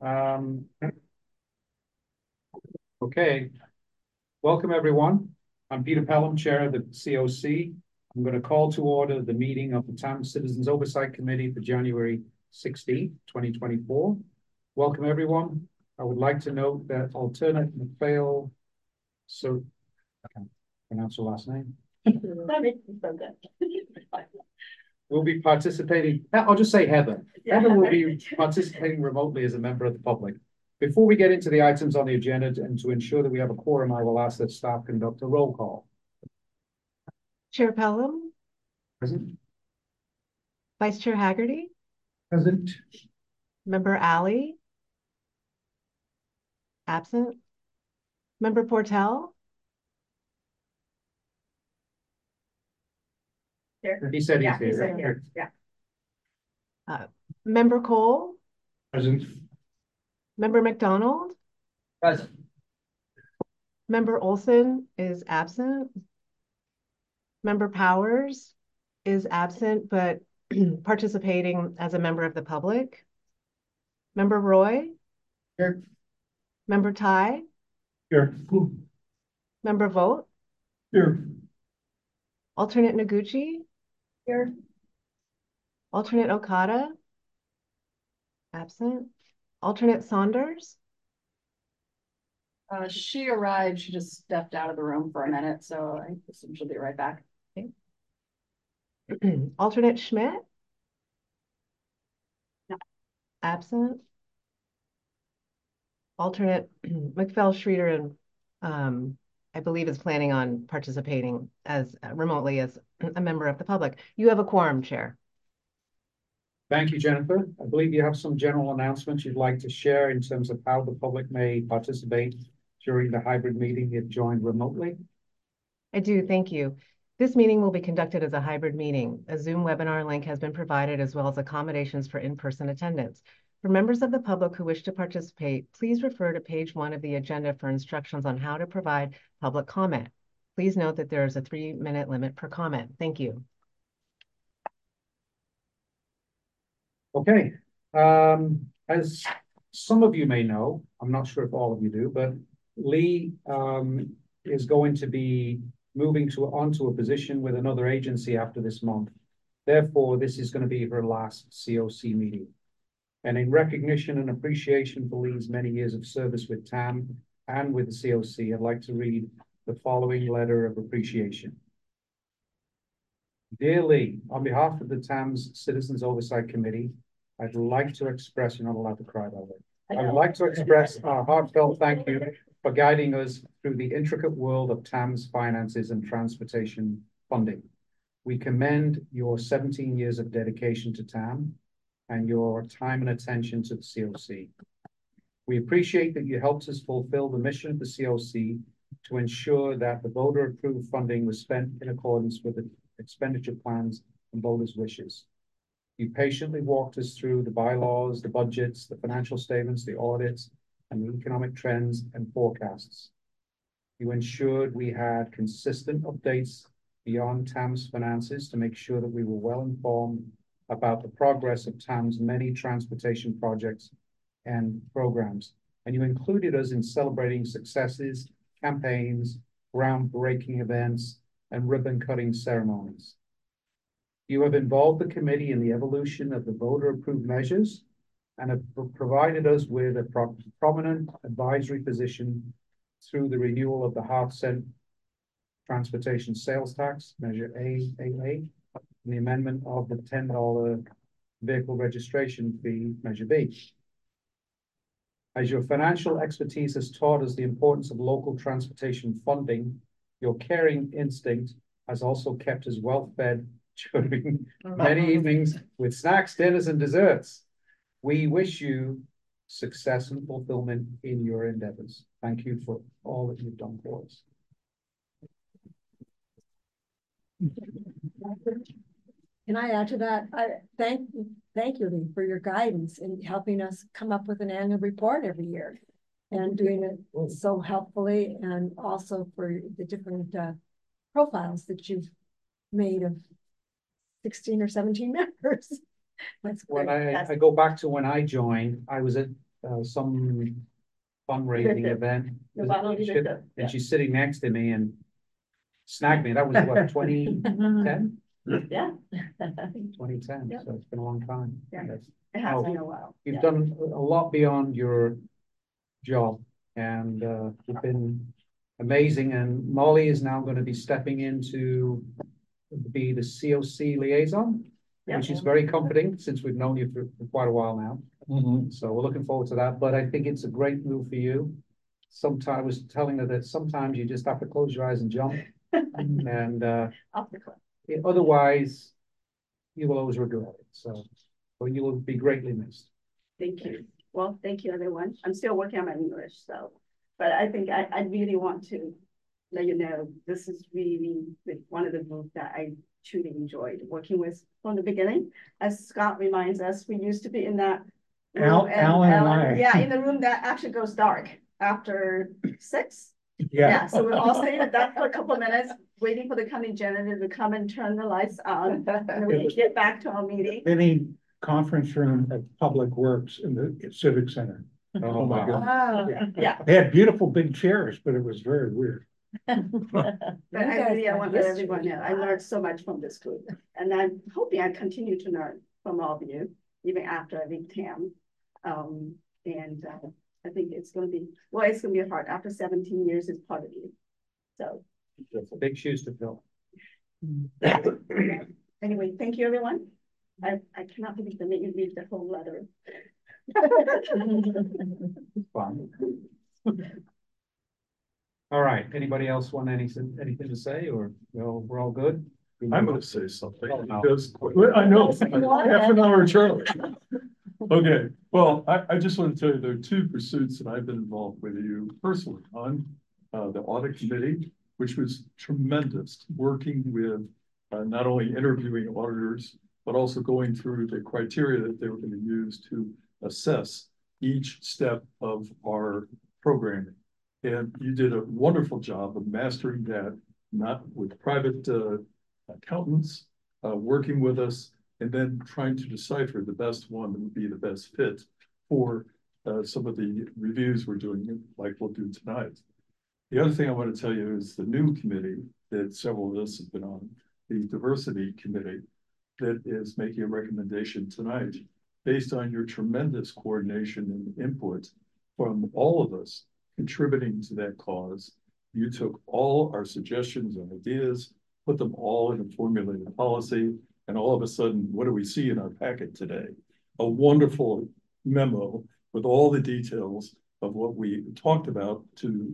Um, okay. Welcome, everyone. I'm Peter Pelham, Chair of the COC. I'm going to call to order the meeting of the TAM's Citizens Oversight Committee for January 16, 2024. Welcome, everyone. I would like to note that alternate McPhail, so I can't pronounce your last name. will be participating. I'll just say Heather. Yeah. Heather will be participating remotely as a member of the public. Before we get into the items on the agenda and to ensure that we have a quorum, I will ask that staff conduct a roll call. Chair Pelham. Present. Vice Chair Haggerty. Present. Member Alley. Absent. Member Portell. Here. He said he's yeah, here. He said here. Yeah. Uh, Member Cole. Present. Member McDonald. Present. Member Olson is absent. Member Powers is absent, but participating as a member of the public. Member Roy. Here. Member Ty. Here. Member Vogt. Here. Alternate Noguchi. Here. Alternate Okada. Absent. Alternate Saunders. Uh, she arrived, she just stepped out of the room for a minute, so I assume she'll be right back. Okay. Alternate Schmidt. No. Absent. Alternate McPhail Schroeder and um, I believe is planning on participating as uh, remotely as a member of the public. You have a quorum, Chair. Thank you, Jennifer. I believe you have some general announcements you'd like to share in terms of how the public may participate during the hybrid meeting if joined remotely. I do, thank you. This meeting will be conducted as a hybrid meeting. A Zoom webinar link has been provided as well as accommodations for in-person attendance. For members of the public who wish to participate, please refer to page one of the agenda for instructions on how to provide public comment. Please note that there is a three minute limit per comment. Thank you. Okay. Um, as some of you may know, I'm not sure if all of you do, but Lee um, is going to be moving to onto a position with another agency after this month. Therefore, this is going to be her last COC meeting. And in recognition and appreciation for Lee's many years of service with TAM and with the COC, I'd like to read the following letter of appreciation. Dear Lee, on behalf of the TAM's Citizens Oversight Committee, I'd like to express, you're not allowed to cry about it. I would like to express our heartfelt thank you for guiding us through the intricate world of TAM's finances and transportation funding. We commend your 17 years of dedication to TAM and your time and attention to the COC. We appreciate that you helped us fulfill the mission of the COC to ensure that the voter-approved funding was spent in accordance with the expenditure plans and voters' wishes. You patiently walked us through the bylaws, the budgets, the financial statements, the audits, and the economic trends and forecasts. You ensured we had consistent updates beyond TAM's finances to make sure that we were well informed about the progress of TAM's many transportation projects and programs. And you included us in celebrating successes, campaigns, groundbreaking events, and ribbon-cutting ceremonies. You have involved the committee in the evolution of the voter-approved measures and have provided us with a pro prominent advisory position through the renewal of the half cent transportation sales tax, Measure AAA, and the amendment of the $10 vehicle registration fee, Measure B. As your financial expertise has taught us the importance of local transportation funding, your caring instinct has also kept us well fed during many evenings with snacks, dinners, and desserts. We wish you success and fulfillment in your endeavors. Thank you for all that you've done for us. Can I add to that? I thank thank you, Lee, for your guidance in helping us come up with an annual report every year and doing it so helpfully and also for the different uh, profiles that you've made of 16 or 17 members. That's when I, I go back to when I joined, I was at uh, some fundraising event. The Was it Vitality Shit? Victor, yeah. And she's sitting next to me and snagged me. That was what, twenty ten? Yeah. Twenty ten, Yep. so it's been a long time. Yeah. Yes. It has Oh, been a while. You've yeah. done a a lot beyond your job and uh, you've been amazing. And Molly is now going to be stepping into be the COC liaison, Yeah. which is very comforting since we've known you for for quite a while now. So we're looking forward to that, but I think it's a great move for you. Sometimes I was telling her that sometimes you just have to close your eyes and jump. And uh, Off the cliff. Otherwise, you will always regret it. So, but you will be greatly missed. Thank you. Well, thank you, everyone. I'm still working on my English, so, but I think I, I really want to let you know, this is really the- one of the groups that I truly enjoyed working with from the beginning. As Scott reminds us, we used to be in that. Al- room Alan and I. Yeah, in the room that actually goes dark after six. Yeah, so we're all staying in that for a couple of minutes, waiting for the county janitor to come and turn the lights on, and we can get back to our meeting. Any conference room at Public Works in the Civic Center. Oh, my God. Wow. Yeah, They had beautiful big chairs, but it was very weird. but I guys really, I have want to let history. everyone know, I learned so much from this group. And I'm hoping I continue to learn from all of you, even after I leave TAM. Um, and, uh, I think it's gonna be, well, it's gonna be hard, after seventeen years is part of you. So, Big shoes to fill. anyway, thank you, everyone. I, I cannot believe they made you read the whole letter. Fun. All right, anybody else want anything, anything to say or, no, we're all good? I'm gonna say something, Oh, no. because, I know, half an hour, Charlie. Okay, well, I, I just want to tell you, there are two pursuits that I've been involved with you personally on. Uh, the audit committee, which was tremendous, working with, uh, not only interviewing auditors. But also going through the criteria that they were gonna use to assess each step of our programming. And you did a wonderful job of mastering that, not with private, uh, accountants, uh, working with us and then trying to decipher the best one that would be the best fit for, uh, some of the reviews we're doing, like we'll do tonight. The other thing I want to tell you is the new committee that several of us have been on, the diversity committee that is making a recommendation tonight based on your tremendous coordination and input from all of us contributing to that cause. You took all our suggestions and ideas, put them all in a formulated policy, and all of a sudden, what do we see in our packet today? A wonderful memo with all the details of what we talked about to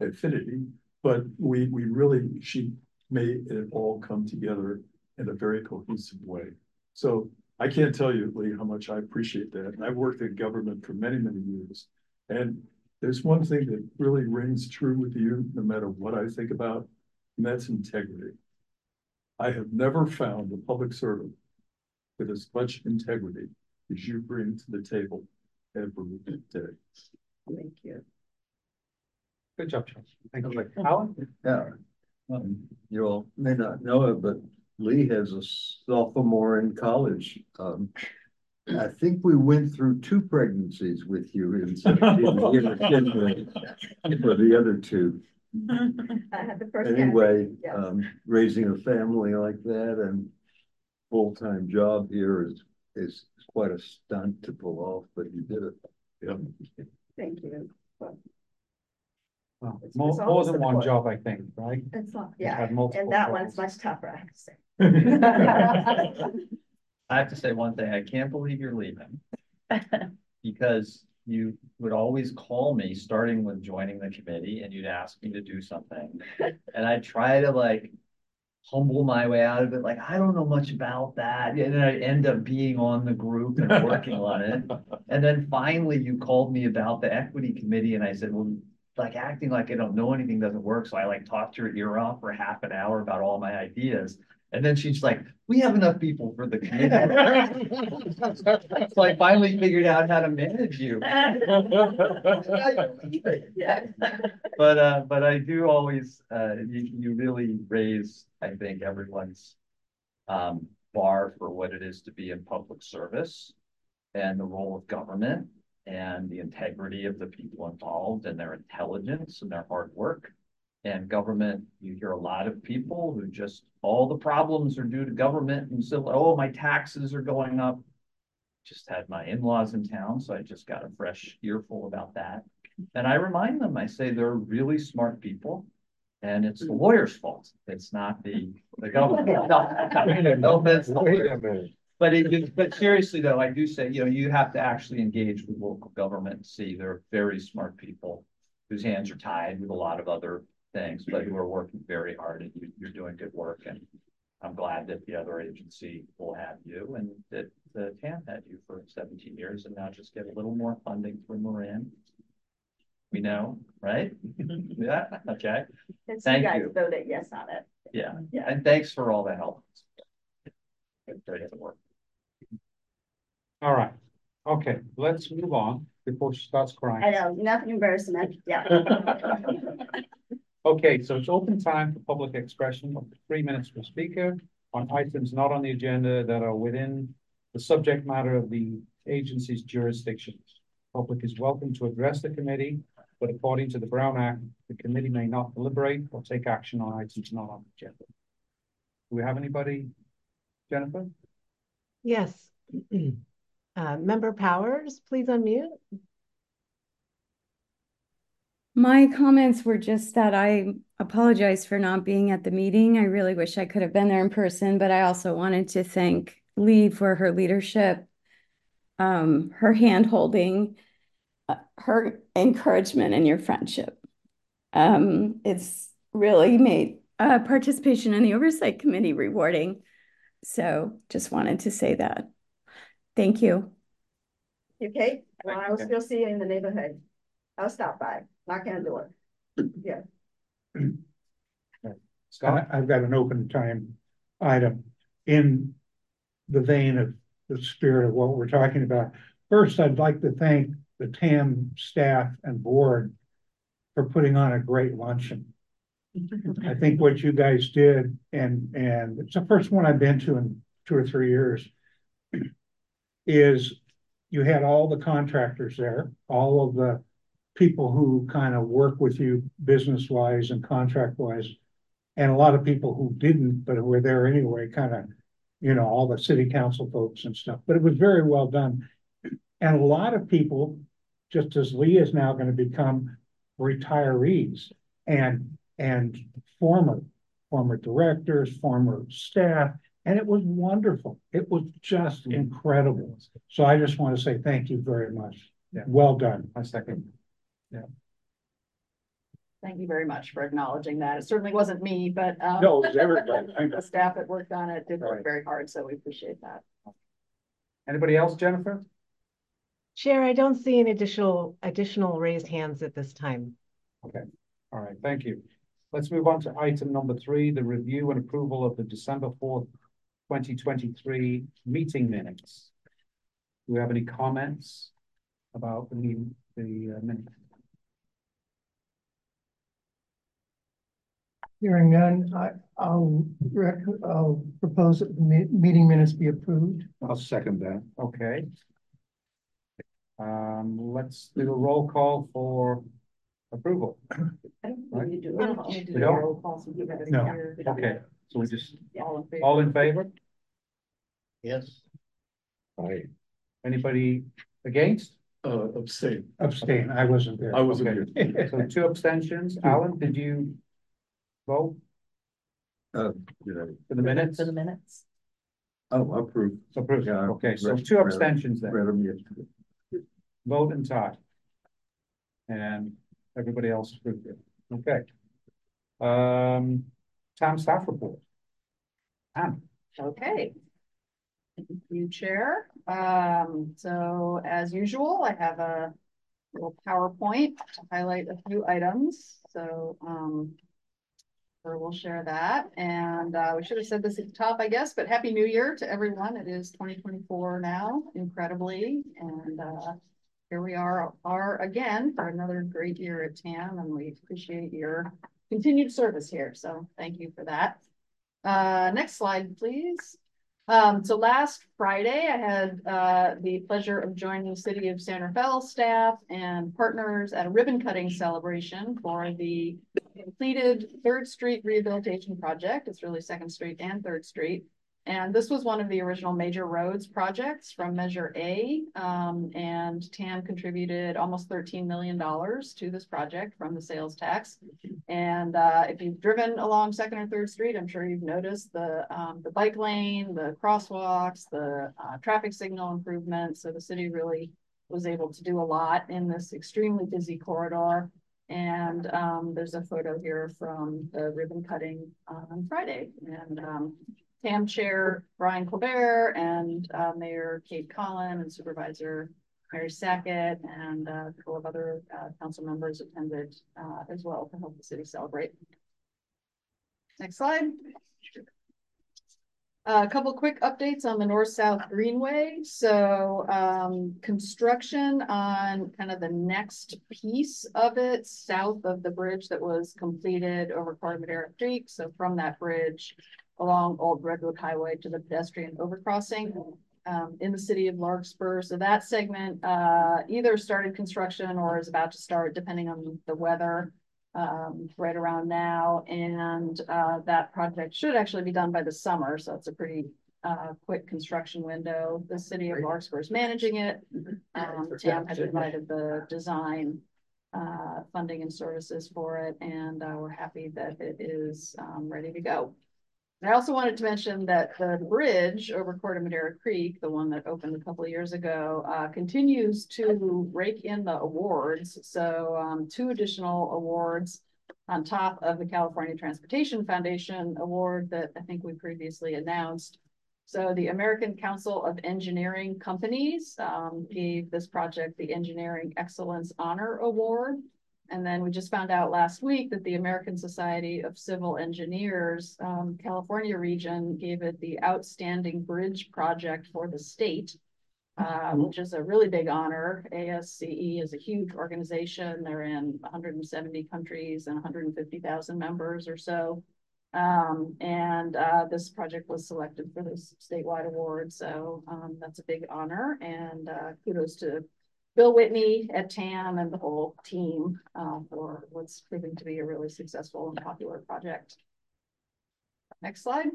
infinity, but we, we really, she made it all come together in a very cohesive way. So I can't tell you, Lee, how much I appreciate that. And I've worked in government for many, many years. And there's one thing that really rings true with you, no matter what I think about, and that's integrity. I have never found a public servant with as much integrity as you bring to the table every day. Thank you. Good job, Charles. Thank you. Alan? Yeah, um, you all may not know it, but Lee has a sophomore in college. Um, I think we went through two pregnancies with you instead of for the other two. I had the first. Anyway, Yes. um, raising a family like that and full-time job here is, is quite a stunt to pull off, but you did it. Yeah. Thank you. Well, It's- More, it's more than one point. job, I think, right? It's not, yeah, had multiple and that one's much tougher, I have to say. I have to say one thing, I can't believe you're leaving. Because you would always call me, starting with joining the committee, and you'd ask me to do something. And I'd try to like humble my way out of it, like, I don't know much about that, and then I'd end up being on the group and working on it. And then finally you called me about the equity committee, and I said, well, like acting like I don't know anything doesn't work, so I like talked your ear off for half an hour about all my ideas. And then she's like, we have enough people for the committee. So I finally figured out how to manage you. But, uh, but I do always, uh, you, you really raise, I think, everyone's um, bar for what it is to be in public service and the role of government. and the integrity of the people involved and their intelligence and their hard work. And government, you hear a lot of people who just, all the problems are due to government and so, oh, my taxes are going up. Just had my in-laws in town, so I just got a fresh earful about that. And I remind them, I say they're really smart people. And it's the lawyer's fault. It's not the, the government. No, no offense to lawyers. But it, but seriously though, I do say, you know, you have to actually engage with local government, and see they're very smart people. Whose hands are tied with a lot of other things, but who are working very hard and you, you're doing good work and. I'm glad that the other agency will have you and that the TAM had you for seventeen years and now just get a little more funding through Moran. We know, right? Yeah, okay, And Thank you guys you. voted yes on it. yeah, Yeah. and thanks for all the help. It's Great work. All right, okay, let's move on before she starts crying. I know, enough embarrassment, yeah. Okay, so it's open time for public expression of three minutes per speaker on items not on the agenda that are within the subject matter of the agency's jurisdictions. Public is welcome to address the committee, but according to the Brown Act, the committee may not deliberate or take action on items not on the agenda. Do we have anybody? Jennifer? Yes. Uh, Member Powers, please unmute. My comments were just that I apologize for not being at the meeting. I really wish I could have been there in person, but I also wanted to thank Lee for her leadership, um, her hand holding, uh, her encouragement and your friendship. Um, it's really made uh, participation in the oversight committee rewarding. So just wanted to say that. Thank you. Okay, well, Thank I will still see you in the neighborhood. I'll stop by, knock on the door. Yeah, Scott? I- I've got an open time item in the vein of the spirit of what we're talking about. First, I'd like to thank the TAM staff and board for putting on a great luncheon. I think what you guys did, and, and it's the first one I've been to in two or three years, is you had all the contractors there, all of the people who kind of work with you business wise and contract wise. And a lot of people who didn't, but who were there anyway, kind of, you know, all the city council folks and stuff, but it was very well done. And a lot of people, just as Lee is now gonna become retirees and, and former, former directors, former staff, and it was wonderful. It was just incredible. So I just want to say thank you very much. Yeah. Well done. I second. Thank you very much for acknowledging that. It certainly wasn't me, but um. No, it was everybody. I know. The staff that worked on it did Right. work very hard, so we appreciate that. Anybody else, Jennifer? Chair, I don't see any additional, additional raised hands at this time. Okay. All right, thank you. Let's move on to item number three, the review and approval of the December fourth, twenty twenty-three meeting minutes. Do we have any comments about the the uh, minutes? Hearing none, I, I'll rec, I'll propose that the me- meeting minutes be approved. I'll second that. Okay. Um, let's do a roll call for approval. I don't think you. We don't need to do We a don't? roll call, so give it a No. year. Okay, so we just, All in favor? all in favor? Yes. Aye. Anybody against? Uh, abstain. Abstain, I wasn't there. I wasn't Okay. here. So two abstentions. Alan, did you vote Uh, you know, for the minutes? For the minutes. oh, approved. So Approved. Yeah, Okay, so read- two read- abstentions then. Read them yesterday. Vote and tie. And everybody else approved it. Okay. Um, TAM staff report. Anne, Okay. Thank you, Chair. Um, so as usual, I have a little PowerPoint to highlight a few items, so, um. We'll share that, and, uh, we should have said this at the top, I guess, but Happy New Year to everyone. It is twenty twenty-four now, incredibly, and, uh. Here we are, are again for another great year at TAM, and we appreciate your continued service here, so thank you for that. Uh, next slide, please. Um, so last Friday, I had uh, the pleasure of joining the City of San Rafael staff and partners at a ribbon cutting celebration for the completed Third Street Rehabilitation Project. It's really Second Street and Third Street. And this was one of the original major roads projects from Measure A. Um, and TAM contributed almost $13 million to this project from the sales tax. And uh, if you've driven along Second or Third Street, I'm sure you've noticed the, um, the bike lane, the crosswalks, the uh, traffic signal improvements. So the city really was able to do a lot in this extremely busy corridor. And um, there's a photo here from the ribbon cutting on Friday. And um, TAM Chair Brian Colbert and uh, Mayor Kate Colin and Supervisor Mary Sackett and uh, a couple of other uh, council members attended uh, as well to help the city celebrate. Next slide. Uh, a couple quick updates on the north-south greenway. So um, construction on kind of the next piece of it south of the bridge that was completed over Madera Creek. So from that bridge along Old Redwood Highway to the pedestrian overcrossing um, in the city of Larkspur. So that segment uh, either started construction or is about to start, depending on the weather, um, right around now. And uh, that project should actually be done by the summer. So it's a pretty uh, quick construction window. The city of Larkspur is managing it. Um, TAM has provided the design uh, funding and services for it, and uh, we're happy that it is um, ready to go. I also wanted to mention that the bridge over Corte Madera Creek, the one that opened a couple of years ago, uh, continues to rake in the awards. So um, two additional awards on top of the California Transportation Foundation award that I think we previously announced. So the American Council of Engineering Companies um, gave this project the Engineering Excellence Honor Award. And then we just found out last week that the American Society of Civil Engineers um, California region gave it the Outstanding Bridge Project for the state, uh, which is a really big honor. ASCE is a huge organization. They're in 170 countries and 150,000 members or so. Um, and uh, this project was selected for this statewide award. So um, that's a big honor and uh, kudos to Bill Whitney at TAM and the whole team uh, for what's proving to be a really successful and popular project. Next slide.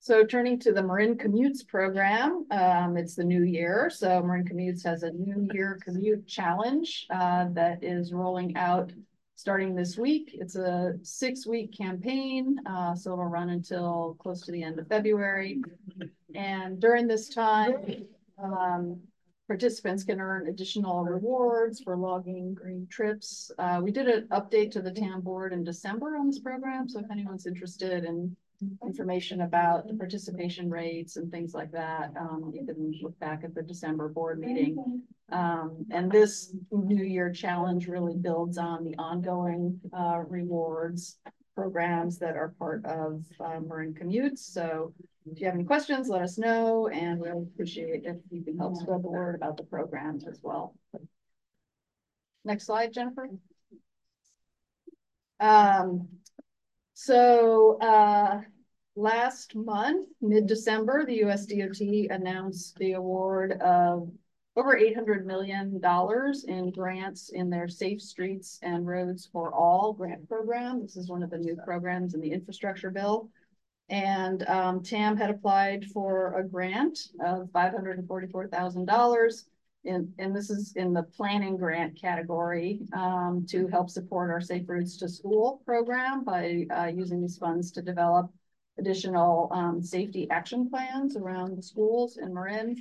So turning to the Marin Commutes program, um, it's the new year. So Marin Commutes has a new year commute challenge uh, that is rolling out starting this week. It's a six week campaign, uh, so it'll run until close to the end of February. And during this time, um, Participants can earn additional rewards for logging green trips. Uh, we did an update to the TAM board in December on this program. So if anyone's interested in information about the participation rates and things like that, um, you can look back at the December board meeting. Um, and this New Year challenge really builds on the ongoing uh, rewards programs that are part of uh, Marin Commutes. So if you have any questions, let us know, and we'll appreciate if you can help spread the word about the programs as well. Next slide, Jennifer. Um, so uh, last month, mid-December, the USDOT announced the award of over $800 million in grants in their Safe Streets and Roads for All grant program. This is one of the new programs in the infrastructure bill. And um, TAM had applied for a grant of $544,000. And, and this is in the planning grant category um, to help support our Safe Routes to School program by uh, using these funds to develop additional um, safety action plans around the schools in Marin.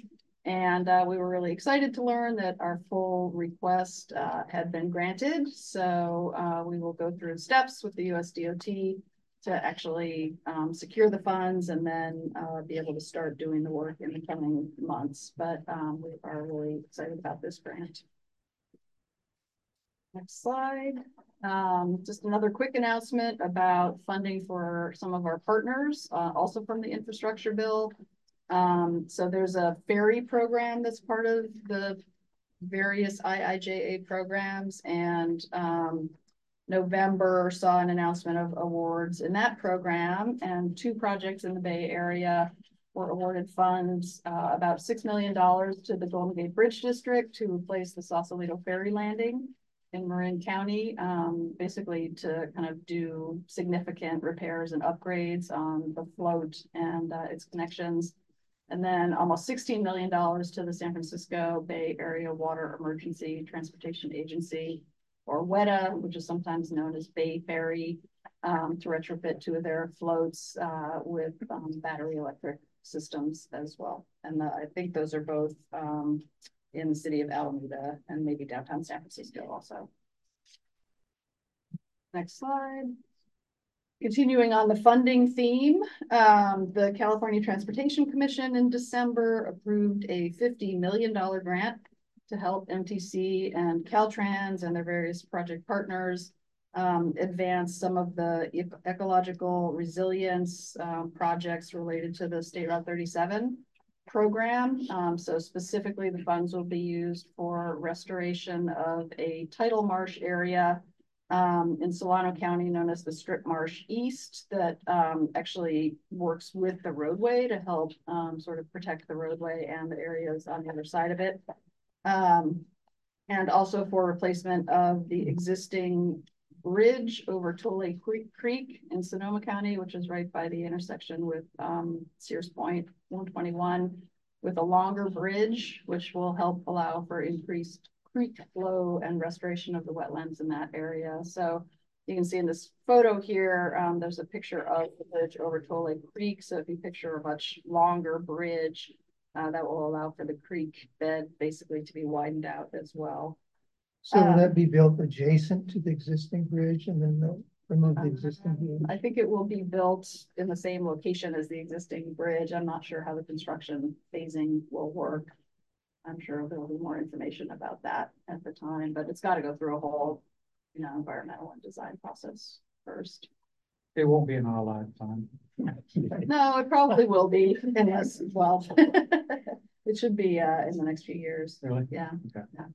And uh, we were really excited to learn that our full request uh, had been granted. So uh, we will go through steps with the USDOT to actually um, secure the funds and then uh, be able to start doing the work in the coming months. But um, we are really excited about this grant. Next slide. Um, just another quick announcement about funding for some of our partners, uh, also from the infrastructure bill. Um, so there's a ferry program that's part of the various IIJA programs and um, November saw an announcement of awards in that program and two projects in the Bay Area were awarded funds, uh, about six million dollars to the Golden Gate Bridge District to replace the Sausalito Ferry Landing in Marin County, um, basically to kind of do significant repairs and upgrades on the float and uh, its connections. And then almost $16 million to the San Francisco Bay Area Water Emergency Transportation Agency, or WETA, which is sometimes known as Bay Ferry, um, to retrofit two of their floats uh, with um, battery electric systems as well. And uh, I think those are both um, in the city of Alameda and maybe downtown San Francisco also. Next slide. Continuing on the funding theme, um, the California Transportation Commission in December approved a $50 million grant to help MTC and Caltrans and their various project partners um, advance some of the e ecological resilience um, projects related to the State Route 37 program. Um, so specifically, the funds will be used for restoration of a tidal marsh area um, in Solano County known as the Strip Marsh East that um, actually works with the roadway to help um, sort of protect the roadway and the areas on the other side of it. Um, and also for replacement of the existing bridge over Tolay Creek in Sonoma County, which is right by the intersection with um, Sears Point 121 with a longer bridge, which will help allow for increased creek flow and restoration of the wetlands in that area. So you can see in this photo here, um, there's a picture of the bridge over Tolay Creek. So if you picture a much longer bridge, uh, that will allow for the creek bed basically to be widened out as well. So will Um, that be built adjacent to the existing bridge and then they'll remove the existing Um, bridge? I think it will be built in the same location as the existing bridge. I'm not sure how the construction phasing will work. I'm sure there will be more information about that at the time, but it's got to go through a whole, you know, environmental and design process first. It won't be in our lifetime. No, it probably will be in this as well. It should be uh in the next few years. Really? Yeah. Okay. yeah.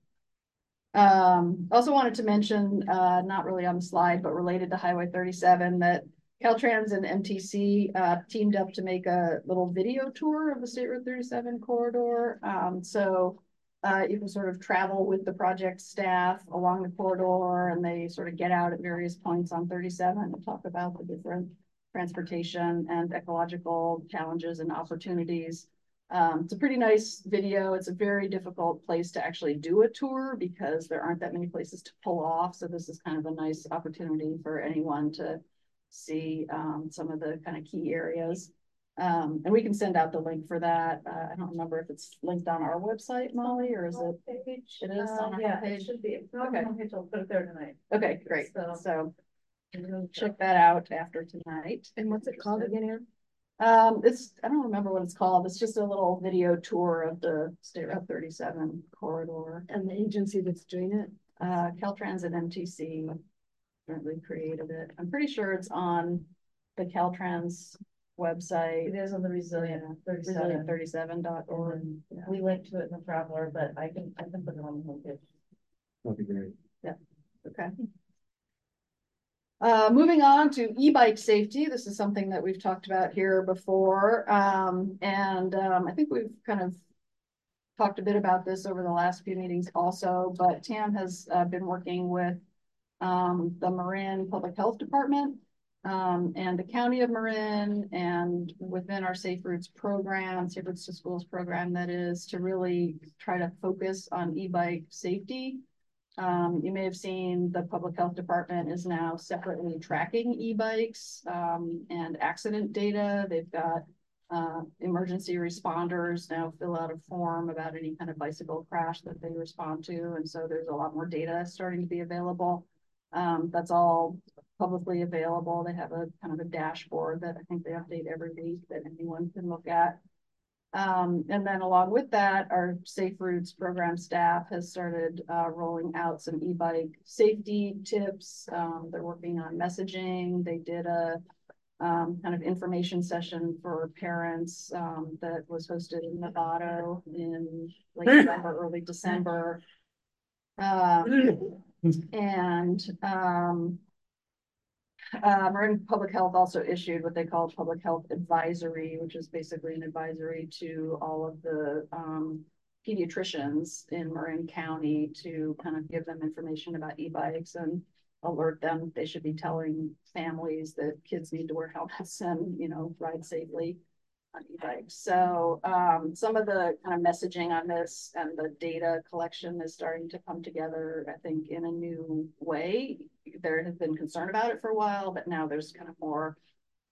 Um, also wanted to mention, uh, not really on the slide, but related to Highway thirty-seven, that Caltrans and MTC uh teamed up to make a little video tour of the State Road thirty-seven corridor. Um, so uh, you can sort of travel with the project staff along the corridor and they sort of get out at various points on thirty-seven and talk about the different transportation and ecological challenges and opportunities. Um, it's a pretty nice video. It's a very difficult place to actually do a tour because there aren't that many places to pull off. So this is kind of a nice opportunity for anyone to see um, some of the kind of key areas. Um, and we can send out the link for that. Uh, I don't remember if it's linked on our website, Molly, or is it? Page. It is on our Yeah, it should be. Not Okay. homepage, I'll put it there tonight. Okay, great. So- So check that out after tonight. And what's it called again, Aaron? Um, it's, I don't remember what it's called. It's just a little video tour of the State Route thirty-seven corridor. And the agency that's doing it? Uh, Caltrans and MTC jointly created it. I'm pretty sure it's on the Caltrans website. It is on the resilient thirty-seven. Thirty-seven dot org. And we linked to it in the Traveler, but I can, I can put it on the homepage. That'd be great. Okay. Uh, moving on to e-bike safety. This is something that we've talked about here before. Um, and, um, I think we've kind of talked a bit about this over the last few meetings also, but Tam has, uh, been working with, um, the Marin Public Health Department, um, and the County of Marin and within our Safe Routes program, Safe Routes to Schools program, that is to really try to focus on e-bike safety. Um, you may have seen the Public Health Department is now separately tracking e-bikes, um, and accident data. They've got uh, emergency responders now fill out a form about any kind of bicycle crash that they respond to. And so there's a lot more data starting to be available. Um, that's all publicly available. They have a kind of a dashboard that I think they update every week that anyone can look at. Um, and then along with that, our Safe Routes program staff has started uh, rolling out some e-bike safety tips. Um, they're working on messaging. They did a um, kind of information session for parents um, that was hosted in Novato in late November, early December. Um, And, um, uh, Marin Public Health also issued what they call Public Health Advisory, which is basically an advisory to all of the, um, pediatricians in Marin County to kind of give them information about e-bikes and alert them, they should be telling families that kids need to wear helmets and, you know, ride safely on e-bikes. So um, some of the kind of messaging on this and the data collection is starting to come together, I think, in a new way. There has been concern about it for a while, but now there's kind of more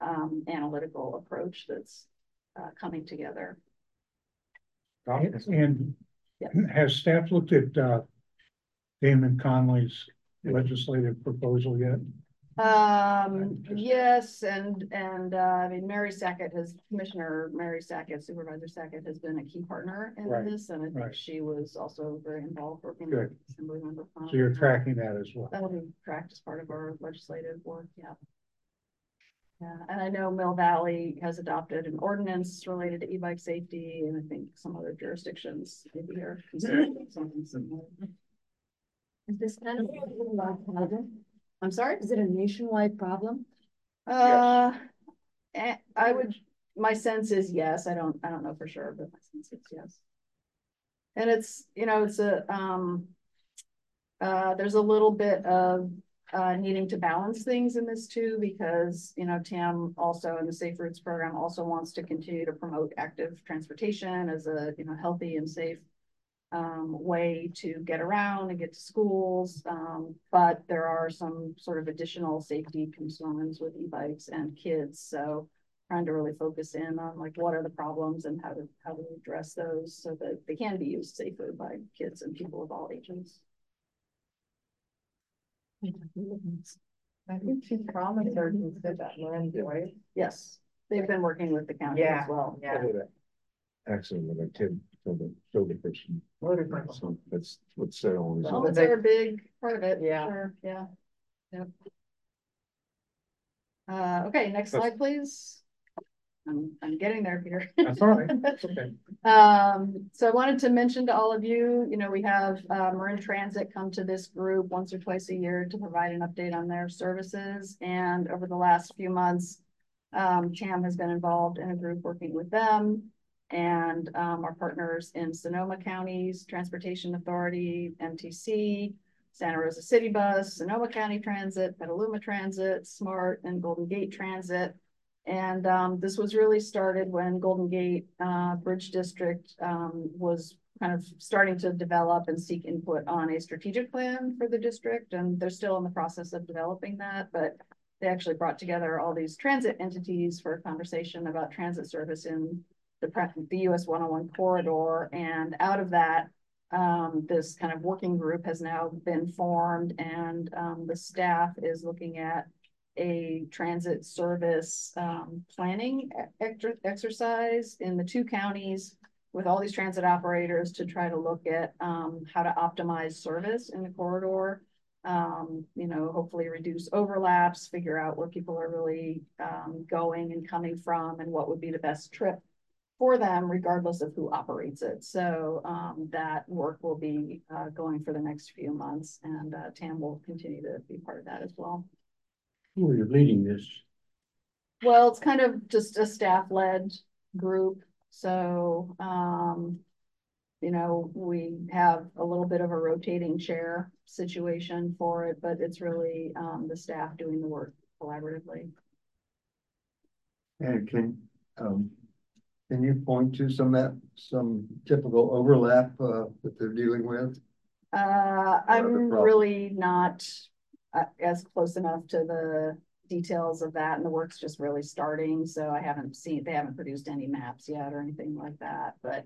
um, analytical approach that's uh, coming together. And Yes. has staff looked at, uh, Damon Connolly's legislative proposal yet? Um, yes, and, and, uh, I mean, Mary Sackett has, Commissioner Mary Sackett, Supervisor Sackett has been a key partner in Right, this, and I think right. she was also very involved working. Good. with Assembly Member. So you're tracking that as well? That'll be tracked as part of our legislative work, yeah. Yeah, and I know Mill Valley has adopted an ordinance related to e-bike safety, and I think some other jurisdictions maybe are considering something similar. Is this kind of a nationwide problem? I'm sorry? Is it a nationwide problem? Uh, eh, I would, my sense is yes, I don't, I don't know for sure, but my sense is yes. And it's, you know, it's a, um, uh, there's a little bit of, uh, needing to balance things in this too, because, you know, TAM also in the Safe Routes program also wants to continue to promote active transportation as a, you know, healthy and safe um, way to get around and get to schools. Um, but there are some sort of additional safety concerns with e-bikes and kids. So trying to really focus in on like what are the problems and how to how to address those so that they can be used safely by kids and people of all ages. I think she promised her to sit that land, right? Yes, they've been working with the county Yeah, as well. yeah. Accident with a kid, killed the, killed the person. So that's what's said on. his- Helmets are a big part of it. Yeah. Sure, yeah. Yep. Uh, okay, next slide, please. I'm, I'm getting there, Peter. That's all right, that's okay. Um, so I wanted to mention to all of you, you know, we have, uh, Marin Transit come to this group once or twice a year to provide an update on their services. And over the last few months, um, TAM has been involved in a group working with them and, um, our partners in Sonoma County's Transportation Authority, MTC, Santa Rosa City Bus, Sonoma County Transit, Petaluma Transit, Smart, and Golden Gate Transit. And um, this was really started when Golden Gate uh, Bridge District um, was kind of starting to develop and seek input on a strategic plan for the district. And they're still in the process of developing that, but they actually brought together all these transit entities for a conversation about transit service in the, US 101 corridor. And out of that, um, this kind of working group has now been formed and um, the staff is looking at a transit service um, planning e- exer- exercise in the two counties with all these transit operators to try to look at um, how to optimize service in the corridor. Um, you know, hopefully reduce overlaps, figure out where people are really um, going and coming from and what would be the best trip for them regardless of who operates it. So um, that work will be uh, going for the next few months and uh, TAM will continue to be part of that as well. Who are you leading this? Well, it's kind of just a staff-led group, so, um, you know, we have a little bit of a rotating chair situation for it, but it's really, um, the staff doing the work collaboratively. And can, um, can you point to some that, some typical overlap, uh, that they're dealing with? Uh, I'm really not uh, as close enough to the details of that, and the work's just really starting, so I haven't seen, they haven't produced any maps yet or anything like that, but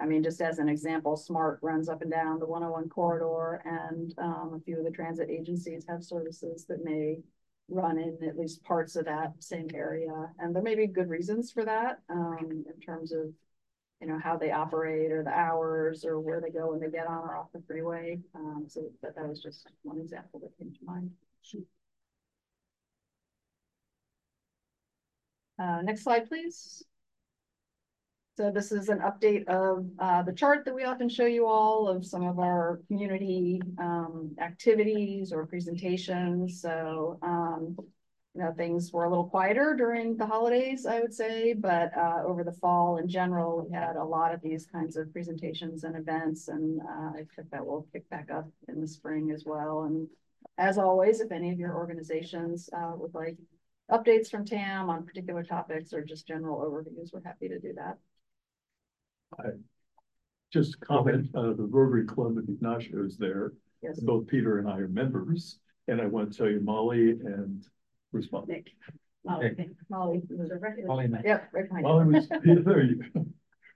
I mean, just as an example, SMART runs up and down the one oh one corridor, and um, a few of the transit agencies have services that may run in at least parts of that same area, and there may be good reasons for that, um, in terms of you know, how they operate or the hours or where they go when they get on or off the freeway. Um, so that, that was just one example that came to mind. Uh, next slide, please. So this is an update of uh, the chart that we often show you all of some of our community um, activities or presentations. So um, you know, things were a little quieter during the holidays, I would say, but uh, over the fall in general, we had a lot of these kinds of presentations and events, and uh, I think that will pick back up in the spring as well. And as always, if any of your organizations uh, would like updates from TAM on particular topics or just general overviews, we're happy to do that. I just comment, uh, the Rotary Club of Ignacio is there. Yes. Both Peter and I are members, and I want to tell you Molly and where's Molly? Nick. Nick. Molly. Molly Nick. Yep, right behind Molly you. was, yeah, there you go.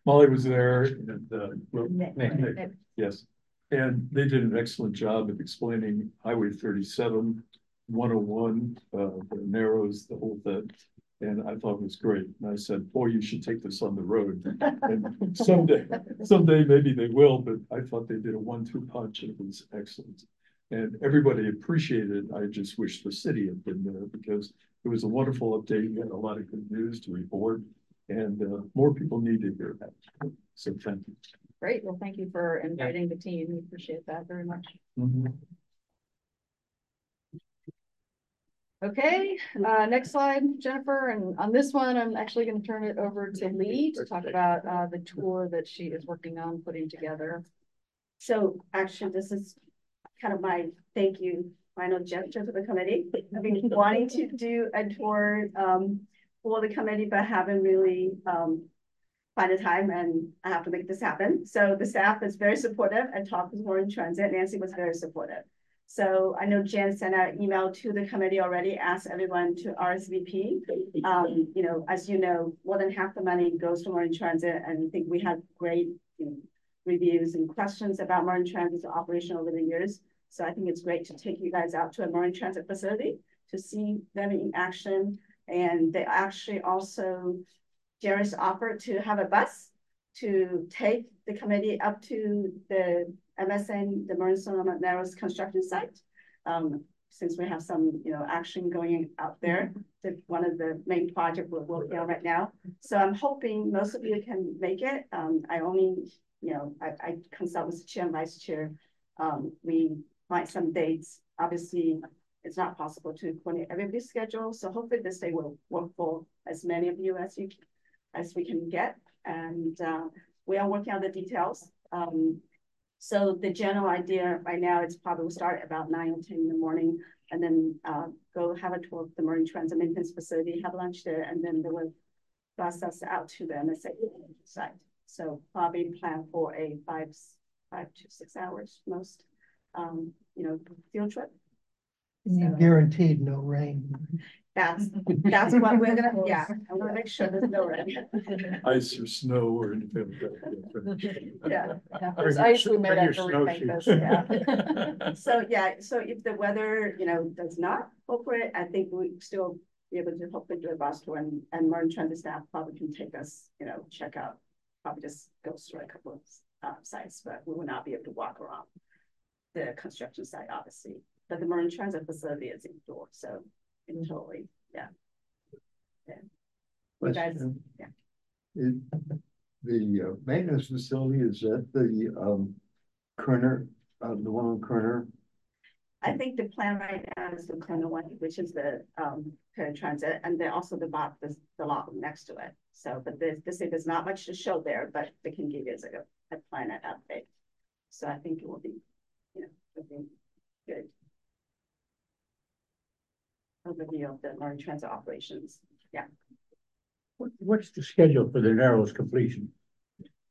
Molly was there and, uh, well, Nick. Nick. Nick, yes. And they did an excellent job of explaining Highway 37, 101, uh, the narrows, the whole thing. And I thought it was great. And I said, boy, you should take this on the road. And someday, someday maybe they will, but I thought they did a one-two punch and it was excellent. And everybody appreciated it. I just wish the city had been there because it was a wonderful update. We had a lot of good news to report. And uh, more people need to hear that. So thank you. Great, well, thank you for inviting the team. We appreciate that very much. Okay, uh, next slide, Jennifer, and on this one, I'm actually gonna turn it over to Lee to talk about, uh, the tour that she is working on putting together. So actually, this is kind of my thank you, final gesture to the committee. I've been wanting to do a tour um for the committee, but haven't really um find the time and I have to make this happen. So the staff is very supportive. I talked with Marin Transit. Nancy was very supportive. So I know Jen sent out an email to the committee already, asked everyone to RSVP. Um, you know, as you know, more than half the money goes to Marin Transit and I think we had great you know, reviews and questions about Marin Transit's operation over the years. So I think it's great to take you guys out to a Martin Transit facility to see them in action. And they actually also, Jerry's offered to have a bus to take the committee up to the MSN, the Marin Sonoma Narrows construction site. Um, since we have some, you know, action going out there, the, one of the main project we're working on right now. So I'm hoping most of you can make it. Um, I only, you know, I, I consult with the chair and vice chair. Um, we find some dates. Obviously, it's not possible to coordinate everybody's schedule. So hopefully this day will work for as many of you as you as we can get. And uh, we are working on the details. Um, so the general idea right now is probably will start about nine or 10 in the morning and then uh, go have a tour of the Marin Transit Maintenance Facility, have lunch there, and then they will bus us out to the MSA site. So probably plan for a five, five to six hours most, um, you know, field trip. So- guaranteed no rain. That's, that's what we're gonna, yeah, I'm gonna make sure there's no rain. Ice or snow or anything like that. Yeah, yeah, Bring your- ice we made bring your after we make this, snowshoes. yeah. So, yeah, so if the weather, you know, does not cooperate, I think we still be able to hopefully do a bus tour and, and Marin Transit staff probably can take us, you know, check out. Probably just go through a couple of uh, sites, but we will not be able to walk around the construction site, obviously. But the Marin Transit facility is indoor, so it's totally, yeah. Yeah. Guys, yeah. It, the uh, maintenance facility, is that the, um, Kerner, uh, the one on Kerner? I think the plan right now is the corner one, which is the um current transit, and then also the lot, the the lot next to it. So, but the the city there's not much to show there, but they can give you a a plan and update. So I think it will be, you know, will be good. Overview of the Marin Transit operations, yeah. What- What's the schedule for the Narrows completion?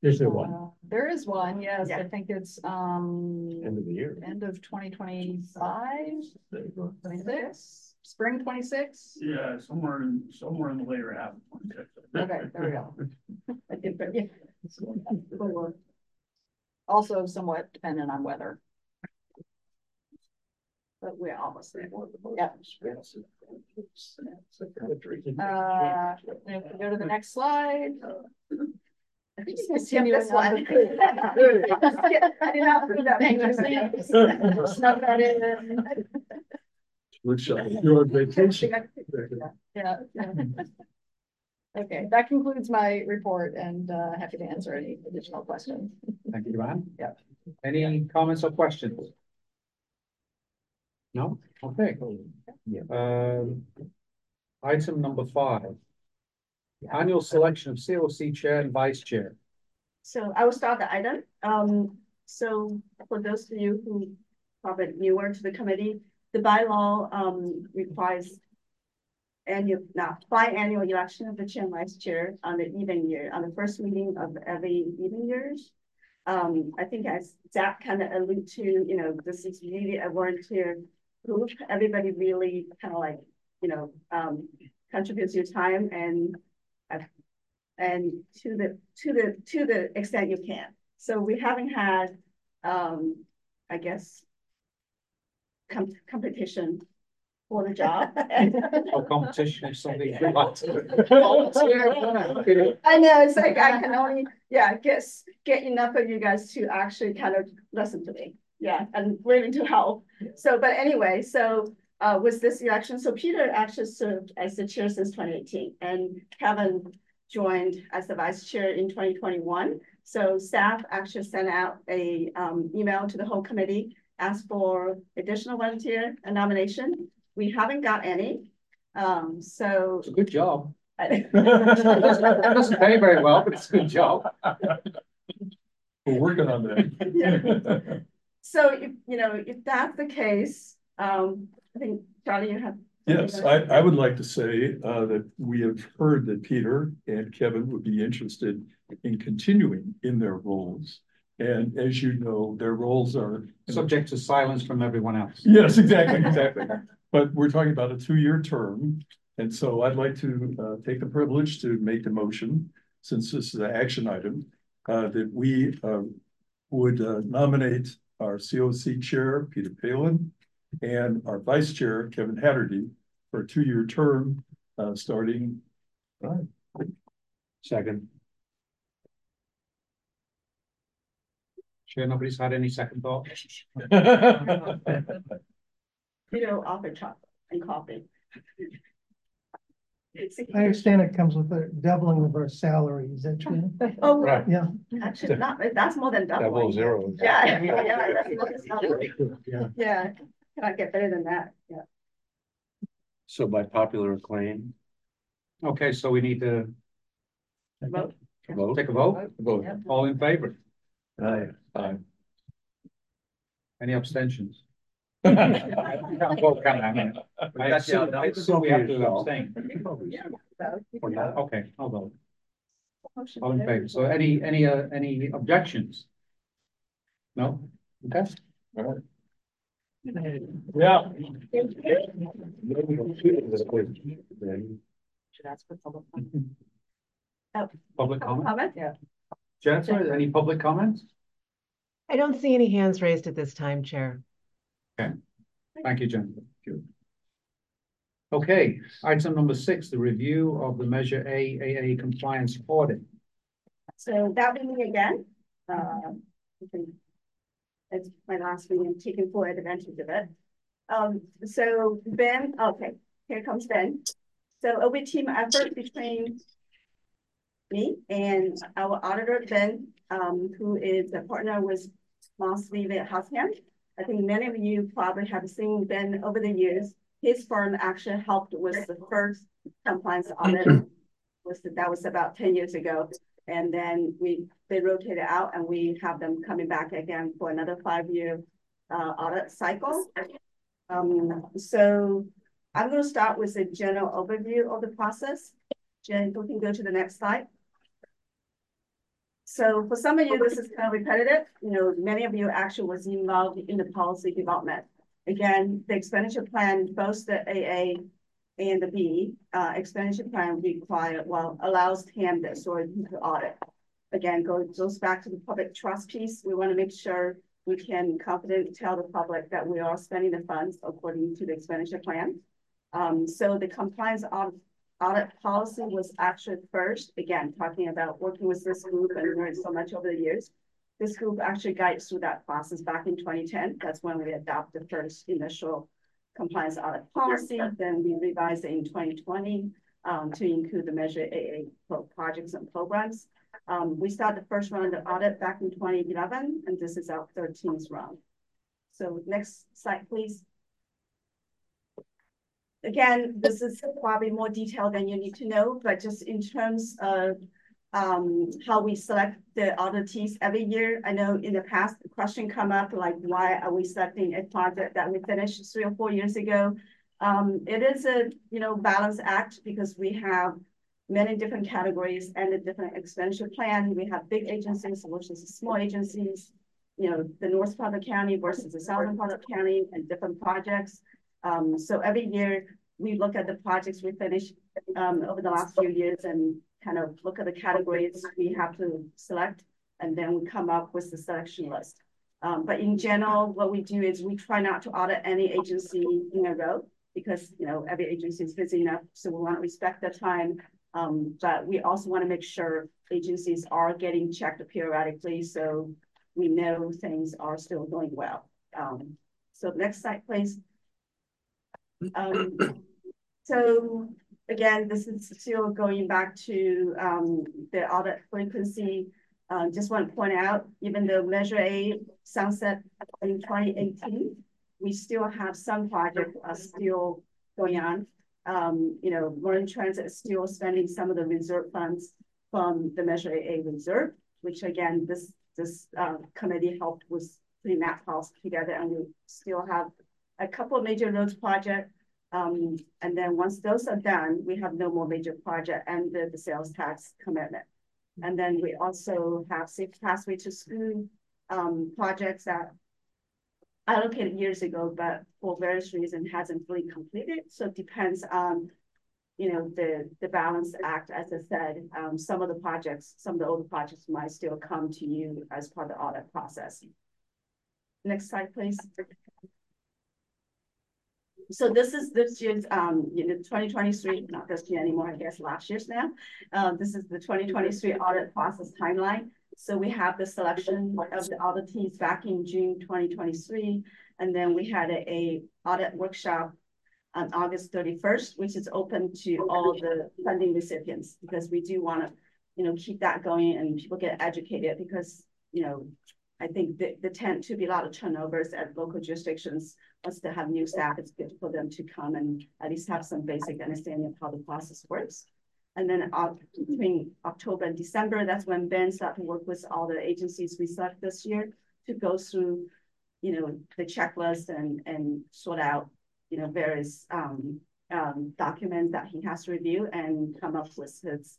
Is there one? Uh, There is one, yes, I think it's, um, End of the year. end of twenty twenty-five, twenty-six, spring twenty-six? Yeah, somewhere in, somewhere in the later half. of 26. Okay, there we go. I think, but yeah. Also somewhat dependent on weather. But we're almost there. Yep. Uh, if we go to the next slide. I think you skip this one. I did not do that. Snuck that in. You're on vacation. Yeah. yeah. Okay, that concludes my report and uh, happy to answer any additional questions. Thank you, Anne. Yep. Any comments or questions? No? Okay. Um, item number five. Annual selection of COC chair and vice chair. So I will start the item. Um, so for those of you who probably newer to the committee, the bylaw um requires annual, not biannual election of the chair and vice chair on the even year, on the first meeting of every even years. Um, I think as Zach kind of alluded to, you know, this is really a volunteer group. Everybody really kind of like, you know, um, contributes your time and uh, and to the to the to the extent you can. So we haven't had, um, I guess, com competition for the job. Or competition is something. we like to- I know, it's like I can only, yeah, guess, get enough of you guys to actually kind of listen to me. Yeah, and willing to help. So, but anyway, so uh, with this election, so Peter actually served as the chair since twenty eighteen and Kevin joined as the vice chair in twenty twenty-one. So staff actually sent out a um, email to the whole committee, asked for additional volunteer nomination. We haven't got any. Um, so It's a good job. I- It doesn't it doesn't pay very well, but it's a good job. We're working on that. So if, you know, if that's the case, um, I think, Charlie, you have. Yes, I, I would like to say, uh, that we have heard that Peter and Kevin would be interested in continuing in their roles. And as you know, their roles are. Subject to silence from everyone else. Yes, exactly, exactly. But we're talking about a two-year term. And so I'd like to uh take the privilege to make the motion, since this is an action item, uh that we uh would uh, nominate our COC chair, Peter Palin, and our vice chair, Kevin Hatterdy, for a two-year term, uh starting. Right. Second. Sure, nobody's had any second thought? You know, offer chocolate and coffee. I understand it comes with a doubling of our salary, is that true? Oh, Right. Yeah. actually, not, that's more than double. Double zero. Yeah, yeah, that's more than double. Yeah. Yeah, cannot get better than that, yeah. So by popular acclaim. Okay, so we need to Vote. vote, take a vote, vote, all in favor? Aye. Aye. Any abstentions? We have to abstain. Okay, I'll vote, all in favor, so any, any, uh, any objections? No, okay. Yeah. Public. Comment. Jennifer, any public comments? I don't see any hands raised at this time, Chair. Thank you, Jennifer. Good. Okay, item number six, the review of the Measure A AA compliance audit. So that will be me again. Um, It's my last meeting, taking full advantage of it. Um, so Ben, okay, here comes Ben. So it'll be team effort between me and our auditor, Ben, um, who is a partner with Moss Levy at. I think many of you probably have seen Ben over the years. His firm actually helped with the first compliance audit. Was that was about ten years ago. And then we, they rotated out and we have them coming back again for another five-year uh, audit cycle. Um, so I'm gonna start with a general overview of the process. Jen, we can go to the next slide. So for some of you, this is kind of repetitive. You know, many of you actually was involved in the policy development. Again, the expenditure plan, both the AA and the B, uh, expenditure plan require, well, allows this or audit. Again, goes, goes back to the public trust piece. We want to make sure we can confidently tell the public that we are spending the funds according to the expenditure plan. Um, so the compliance audit, audit policy was actually first, again, talking about working with this group and learned so much over the years. This group actually guides through that process back in twenty ten. That's when we adopted the first initial compliance audit policy. Then we revised it in twenty twenty. um, to include the Measure AA projects and programs. Um, we started the first round of audit back in twenty eleven, and this is our thirteenth round. So next slide, please. Again, this is probably more detailed than you need to know, but just in terms of um, how we select the auditees every year. I know in the past, the question come up like, why are we selecting a project that we finished three or four years ago? Um, it is a, you know, balance act because we have many different categories and a different expenditure plan. We have big agencies versus small agencies, you know, the north part of the county versus the southern part of the county and different projects. Um, so every year we look at the projects we finished um, over the last few years and kind of look at the categories we have to select, and then we come up with the selection list. Um, but in general, what we do is we try not to audit any agency in a row because you know every agency is busy enough, so we want to respect their time. Um, but we also want to make sure agencies are getting checked periodically, so we know things are still going well. Um, so next slide, please. Um, so again, this is still going back to um, the audit frequency. Um, just want to point out, even though Measure A sunset in 2018, we still have some projects are still going on. Um, you know, Marin Transit is still spending some of the reserve funds from the Measure A reserve, which again, this this uh, committee helped with putting that policy together, and we still have a couple of major roads projects um, and then once those are done, we have no more major project and the, the sales tax commitment. And then we also have safe pathway to school um, projects that allocated years ago, but for various reasons hasn't fully completed. So it depends on, you know, the, the balance act, as I said, um, some of the projects, some of the older projects might still come to you as part of the audit process. Next slide, please. So this is this year's, um, you know, 2023, not this year anymore, I guess last year's now. Uh, this is the 2023 audit process timeline. So we have the selection of the auditees back in June 2023. And then we had a, a audit workshop on August 31st, which is open to all the funding recipients because we do want to, you know, keep that going and people get educated because, you know, I think the, the tend to be a lot of turnovers at local jurisdictions us to have new staff, it's good for them to come and at least have some basic understanding of how the process works. And then uh, between October and December, that's when Ben started to work with all the agencies we select this year to go through, you know, the checklist and, and sort out, you know, various um, um, documents that he has to review and come up with his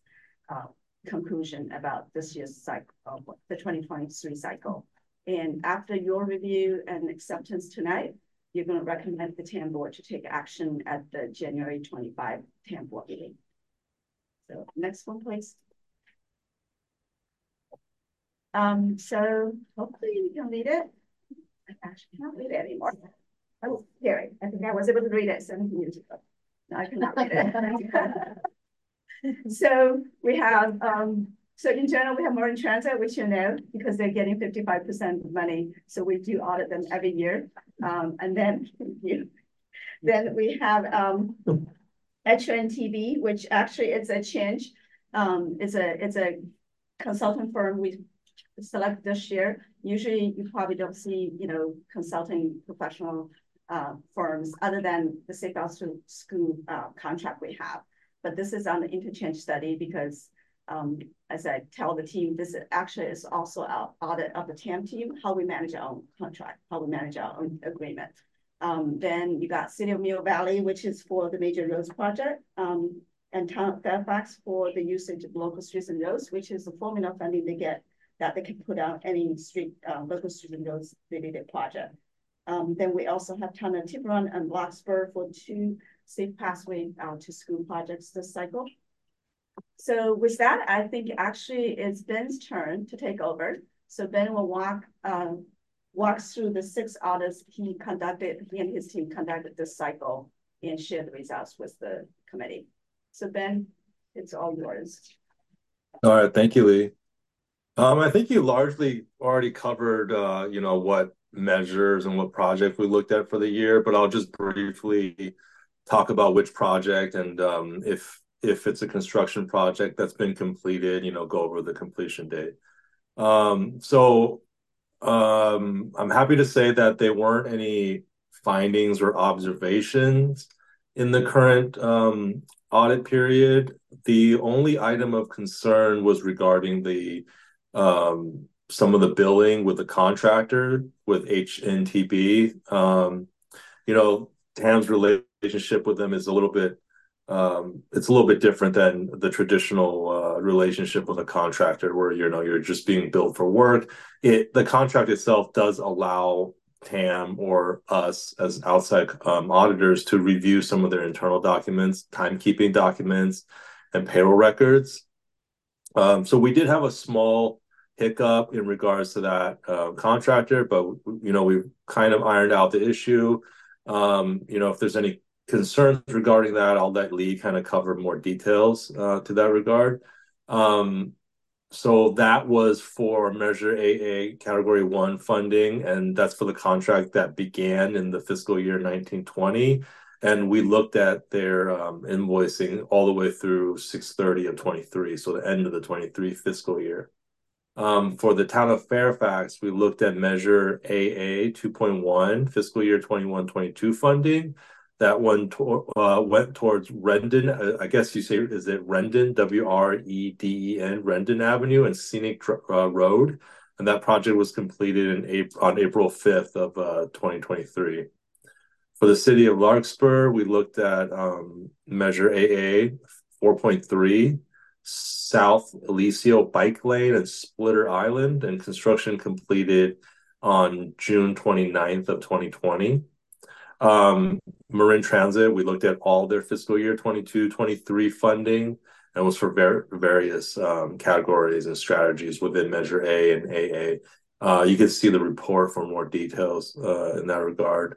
uh, conclusion about this year's cycle, the 2023 cycle. And after your review and acceptance tonight, you're going to recommend the TAM board to take action at the January 25 TAM board meeting. So next one, please. Um, so hopefully you can read it. I actually can't read it anymore. Oh, here, I think I was able to read it 17 years ago. No, I cannot read it. so we have um, so in general, we have Marin Transit, which you know, because they're getting 55% of money. So we do audit them every year. Um, and then, you, then we have um, HNTB, which actually it's a change. Um, it's a it's a consulting firm we select this year. Usually you probably don't see, you know, consulting professional uh, firms other than the Safe School uh, contract we have. But this is on the interchange study because um, as I tell the team, this actually is also our audit of the TAM team, how we manage our own contract, how we manage our own agreement. Um, then you got City of Mill Valley, which is for the major roads project, um, and Town of Fairfax for the usage of local streets and roads, which is the formula funding they get that they can put out any street, uh, local streets and roads related project. Um, then we also have Town of Tiburon and Larkspur for two safe pathway uh, to school projects this cycle. So with that, I think actually it's Ben's turn to take over. So Ben will walk um, walks through the six audits he conducted, he and his team conducted this cycle and share the results with the committee. So Ben, it's all yours. All right, thank you, Lee. Um, I think you largely already covered, uh, you know, what measures and what project we looked at for the year, but I'll just briefly talk about which project and um, if if it's a construction project that's been completed, you know, go over the completion date. Um, so um, I'm happy to say that there weren't any findings or observations in the current um, audit period. The only item of concern was regarding the um, some of the billing with the contractor with HNTB. Um, you know, TAM's relationship with them is a little bit um, it's a little bit different than the traditional uh, relationship with a contractor where you know you're just being billed for work. It the contract itself does allow TAM or us as outside um, auditors to review some of their internal documents, timekeeping documents, and payroll records. Um, so we did have a small hiccup in regards to that uh, contractor, but you know we've kind of ironed out the issue. Um, you know if there's any concerns regarding that, I'll let Lee kind of cover more details uh, to that regard. Um, so that was for Measure AA Category 1 funding, and that's for the contract that began in the fiscal year 1920. And we looked at their um, invoicing all the way through 630 of 23, so the end of the 23 fiscal year. Um, for the town of Fairfax, we looked at Measure AA 2.1 fiscal year 21-22 funding, that one to, uh, went towards Wreden. Uh, I guess you say, is it Wreden, W R E D E N, Wreden Avenue and Scenic uh, Road. And that project was completed in April, on April 5th of uh, 2023. For the city of Larkspur, we looked at um, Measure AA 4.3, South Eliseo Bike Lane and Splitter Island, and construction completed on June 29th of 2020. Um, Marin Transit, we looked at all their fiscal year 22, 23 funding and was for various um, categories and strategies within Measure A and AA. Uh, you can see the report for more details uh, in that regard.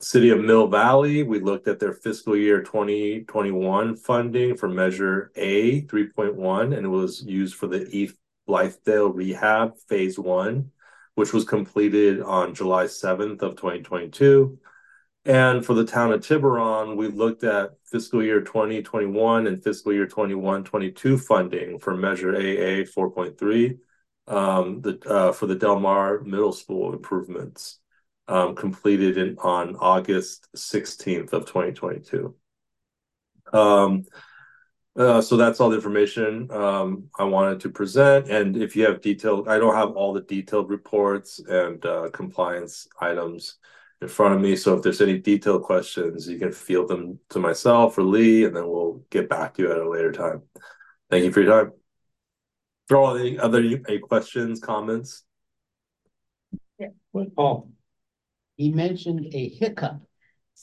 City of Mill Valley, we looked at their fiscal year 2021 funding for Measure A 3.1, and it was used for the East Blythedale Rehab Phase 1, which was completed on July 7th of 2022. And for the town of Tiburon, we looked at fiscal year 2021 and fiscal year 21 22 funding for Measure AA 4.3 um, the, uh, for the Del Mar Middle School improvements um, completed in, on August 16th of 2022. Um, uh, so that's all the information um, I wanted to present. And if you have detailed, I don't have all the detailed reports and uh, compliance items in front of me. So if there's any detailed questions, you can field them to myself or Lee, and then we'll get back to you at a later time. Thank you for your time. Throw all any other any questions, comments? Yeah. Paul. He mentioned a hiccup.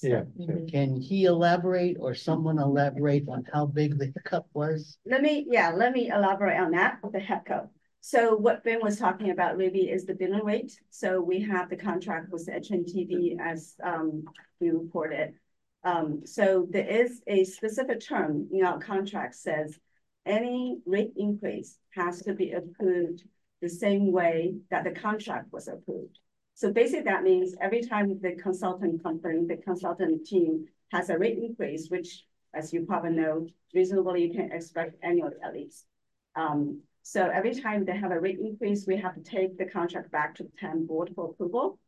Yeah. Can he elaborate or someone elaborate on how big the hiccup was? Let me, yeah, let me elaborate on that, with the hiccup. So what Ben was talking about really is the billing rate. So we have the contract with HNTB as um, we reported. Um, so there is a specific term in our contract says any rate increase has to be approved the same way that the contract was approved. So basically that means every time the consultant company, the consultant team has a rate increase, which as you probably know, reasonably you can expect annually at least. Um, so every time they have a rate increase, we have to take the contract back to the TAM board for approval.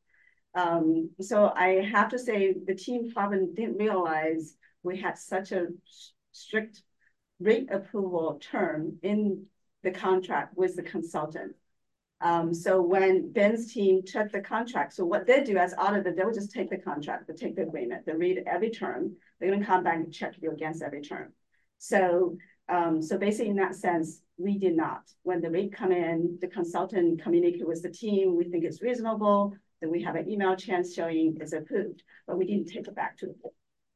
Um, so I have to say the team probably didn't realize we had such a strict rate approval term in the contract with the consultant. Um, so when Ben's team took the contract, so what they do as auditor, they'll just take the contract, they take the agreement, they read every term, they're gonna come back and check you against every term. So um, so basically in that sense, we did not. When the rate come in, the consultant communicate with the team, we think it's reasonable, then we have an email chance showing it's approved, but we didn't take it back to the board.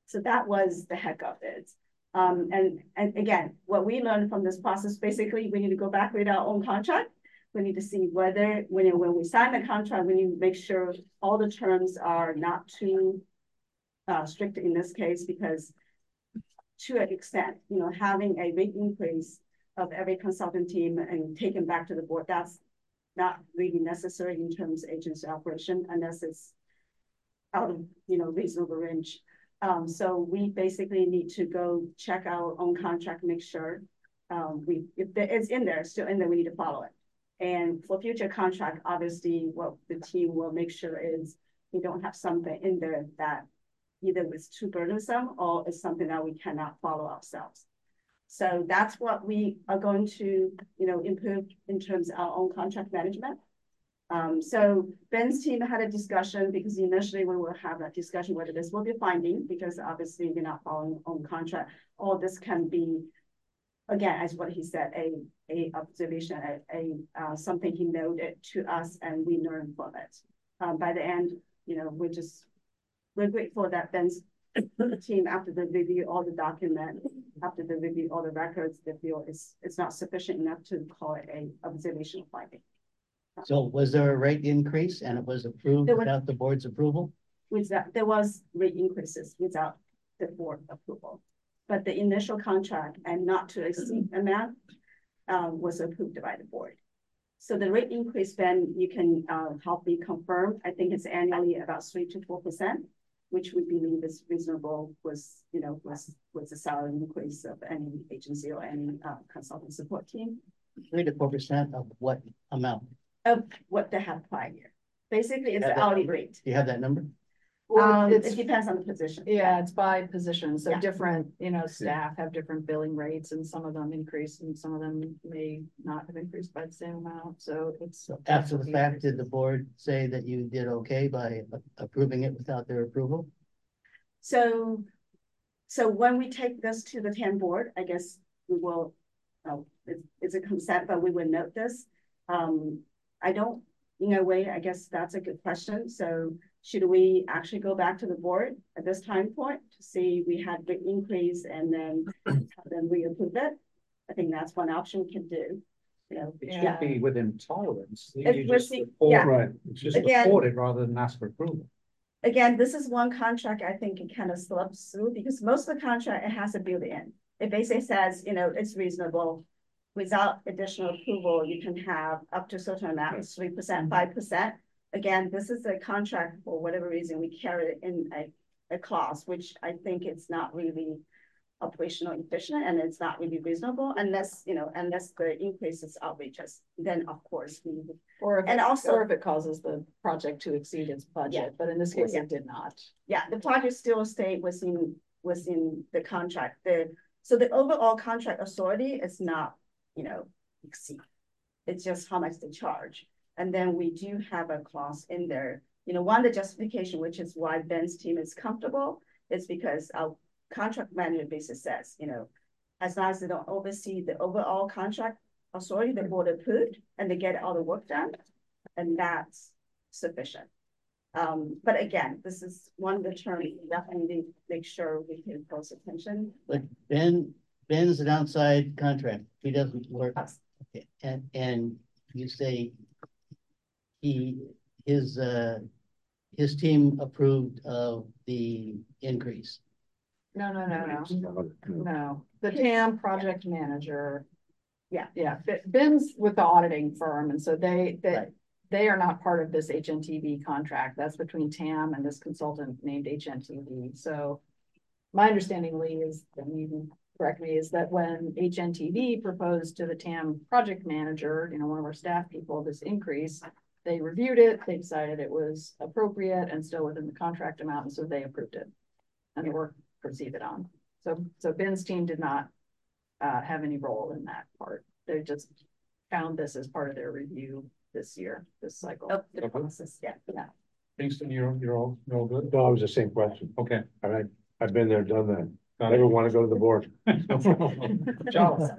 So that was the heck of it. Um, and, and again, what we learned from this process, basically, we need to go back with our own contract. We need to see whether, when, when we sign the contract, we need to make sure all the terms are not too uh, strict in this case, because to an extent, you know, having a rate increase of every consultant team and taken back to the board, that's not really necessary in terms of agency operation unless it's out of, you know, reasonable range. Um, so we basically need to go check our own contract, make sure. Um, we, if it's in there, still in there, we need to follow it. And for future contract, obviously, what the team will make sure is we don't have something in there that either is too burdensome or is something that we cannot follow ourselves. So that's what we are going to, you know, improve in terms of our own contract management. Um, so Ben's team had a discussion because initially we will have a discussion whether this will be finding because obviously we're not following on contract. Or this can be, again, as what he said, a, a observation, a, a uh, something he noted to us and we learn from it. Um, by the end, you know, we're just, we're grateful that Ben's team, after they review all the documents, after they review all the records, they feel it's, it's not sufficient enough to call it a observational finding. So was there a rate increase and it was approved There was- without the board's approval? Without, there was rate increases without the board approval. But the initial contract and not to exceed amount um, was approved by the board. So the rate increase, Ben, you can uh, help me confirm, I think it's annually about three to four percent, which we believe is reasonable was, you know, was, was the salary increase of any agency or any uh, consultant support team Three to four percent of what amount? of what they have prior year. Basically, it's the hourly rate. Do you have that number? Um, it's- it depends on the position. Yeah, it's by position, so Yeah. different, you know, staff have different billing rates and some of them increase and some of them may not have increased by the same amount, so it's. After the fact, did the board say that you did okay by a- approving it without their approval? So, so when we take this to the TAM board, I guess we will, oh, it's, it's a consent, but we will note this. Um, I don't, in a way, I guess that's a good question. So should we actually go back to the board at this time point to see we had the increase and then, then we approve it? I think that's one option we can do, you know. It yeah. should be within tolerance. You It's just within- report- yeah. Right. Just Again- report it rather than ask for approval. Again, this is one contract I think it kind of slips through because most of the contract, it has a built-in. It basically says, you know, it's reasonable. Without additional approval, you can have up to a certain amount, three percent, five percent. Again, this is a contract for whatever reason, we carry it in a, a clause, which I think it's not really operational efficient and it's not really reasonable unless, you know, unless the increase is outrageous, then of course we would Or if, And it- also- or if it causes the project to exceed its budget, but in this case, Yeah. it did not. Yeah, the project still stayed within, within the contract, the, so the overall contract authority is not, you know, exceed. It's just how much they charge, and then we do have a clause in there, you know, one, the justification, which is why Ben's team is comfortable. Is because our contract management basically says, you know, as long as they don't oversee the overall contract authority, the board approved, and they get all the work done, and that's sufficient. Um, but again, this is one of the terms, we definitely make sure we pay close attention. But Ben, Ben's an outside contract. He doesn't work. Okay, And, and you say he, his, uh, his team approved of the increase. No, no, no, no, no. The TAM project manager. Yeah. Yeah, Ben's with the auditing firm, and so they, they, Right. they are not part of this HNTB contract. That's between TAM and this consultant named HNTB, so. My understanding, Lee, is, and you can correct me, is that when HNTB proposed to the TAM project manager, you know, one of our staff people, this increase. They reviewed it, they decided it was appropriate and still within the contract amount, and so they approved it. And the work proceeded on. So, so Ben's team did not uh, have any role in that part. They just found this as part of their review this year, this cycle. Of the process, yeah, yeah. Kingston, you're, you're all, you're all good? No, it was the same question. Okay. All right, I've been there, done that. Got Never want to go to the board. Charles,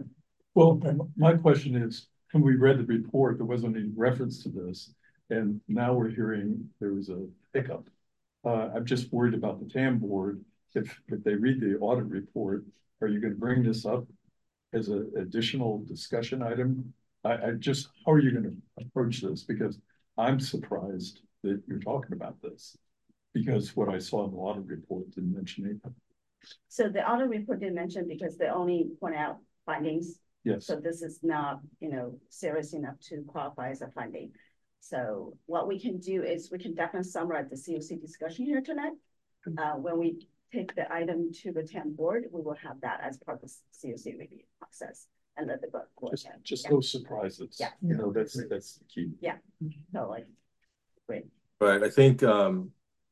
Well, my question is, when we read the report, there wasn't any reference to this, and now we're hearing there was a hiccup. Uh, I'm just worried about the TAM board, if, if they read the audit report, are you gonna bring this up as an additional discussion item? I, I just, how are you gonna approach this? Because I'm surprised that you're talking about this. Because what I saw in the audit report didn't mention anything. So the audit report didn't mention because they only point out findings. Yes, So this is not, you know, serious enough to qualify as a finding. So what we can do is we can definitely summarize the COC discussion here tonight. Uh, when we take the item to the TAM board, we will have that as part of the COC review process and let the board. go Just, ahead. just Yeah. no surprises. Yeah. You know, that's, that's the key. Yeah, so like, great. Right, I think, um,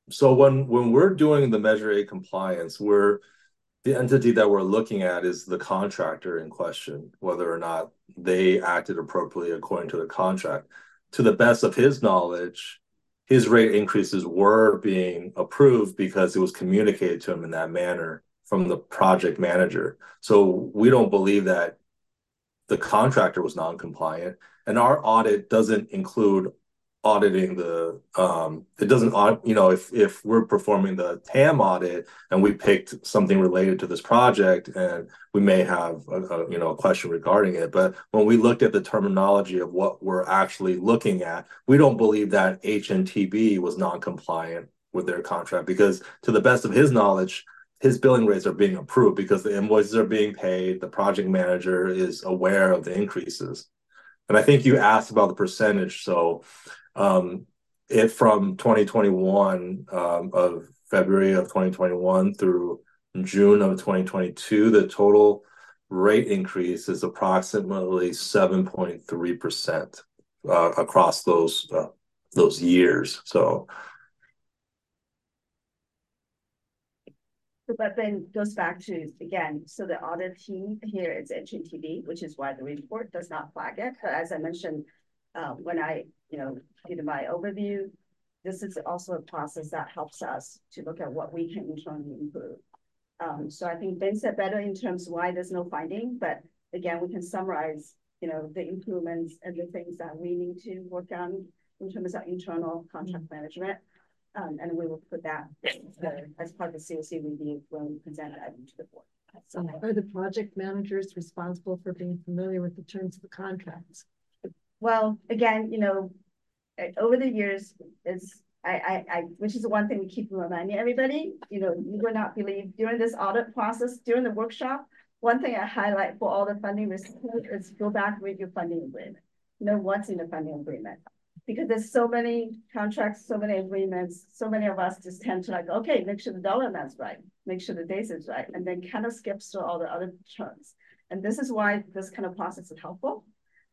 so when, when we're doing the Measure A compliance, we're, the entity that we're looking at is the contractor in question, whether or not they acted appropriately according to the contract. To the best of his knowledge, his rate increases were being approved because it was communicated to him in that manner from the project manager. So we don't believe that the contractor was non-compliant, and our audit doesn't include auditing the, um, it doesn't, you know, if, if we're performing the TAM audit and we picked something related to this project and we may have a, a, you know, a question regarding it, but when we looked at the terminology of what we're actually looking at, we don't believe that HNTB was non-compliant with their contract because to the best of his knowledge, his billing rates are being approved because the invoices are being paid, the project manager is aware of the increases. And I think you asked about the percentage, so it from 2021 um, of February of 2021 through June of 2022, the total rate increase is approximately 7.3 percent uh, across those uh, those years. So But then goes back to, again, so the audit team here is HNTB, which is why the report does not flag it. But as I mentioned, uh, when I, you know, did my overview, this is also a process that helps us to look at what we can internally improve. Um, so I think Ben said better in terms of why there's no finding, but again, we can summarize, you know, the improvements and the things that we need to work on in terms of internal contract management. Um, and we will put that uh, as part of the COC review when we present that to the board. So are the project managers responsible for being familiar with the terms of the contracts? Well, again, you know, over the years, is I, I, I, which is the one thing we keep reminding everybody, you know, you will not believe during this audit process, during the workshop, one thing I highlight for all the funding recipients is go back with your funding agreement. Know what's in the funding agreement. Because there's so many contracts, so many agreements, so many of us just tend to like, okay, make sure the dollar amount's right, make sure the dates is right, and then kind of skips through all the other terms. And this is why this kind of process is helpful.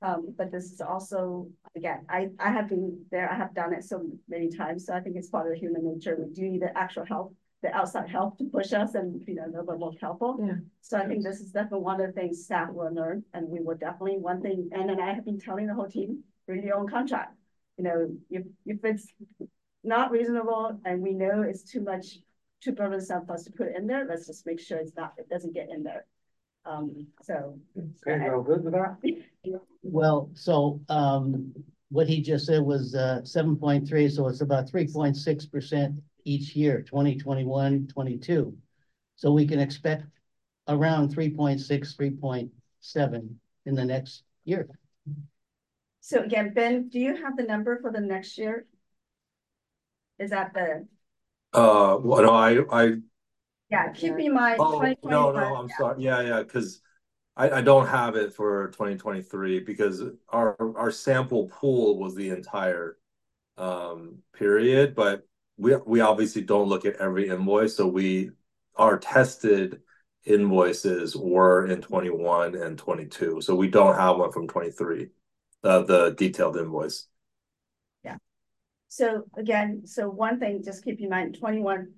Um, but this is also, again, I, I have been there, I have done it so many times. So I think it's part of human nature. We do need the actual help, the outside help to push us and, you know, a little bit more helpful. Yeah. So I think this is definitely one of the things staff will learn and we will definitely, one thing, and then I have been telling the whole team, read your own contract. You know, if, if it's not reasonable and we know it's too much, too burdensome for us to put in there, let's just make sure it's not, it doesn't get in there. Um, so. Okay, well, good with that? Well, so, um, what he just said was, uh, seven point three, so it's about three point six percent each year, 2021, 22. So we can expect around 3.6, 3.7 in the next year. So again, Ben, do you have the number for the next year? Is that the, uh, well, no, I, I yeah, keep in mind. Oh, no, no, I'm yeah. sorry. Yeah, yeah, because I, I don't have it for twenty twenty-three because our, our sample pool was the entire um, period, but we, we obviously don't look at every invoice, so we, our tested invoices were in twenty-one and twenty-two, so we don't have one from twenty-three, uh, the detailed invoice. Yeah. So again, so one thing, just keep in mind, 21,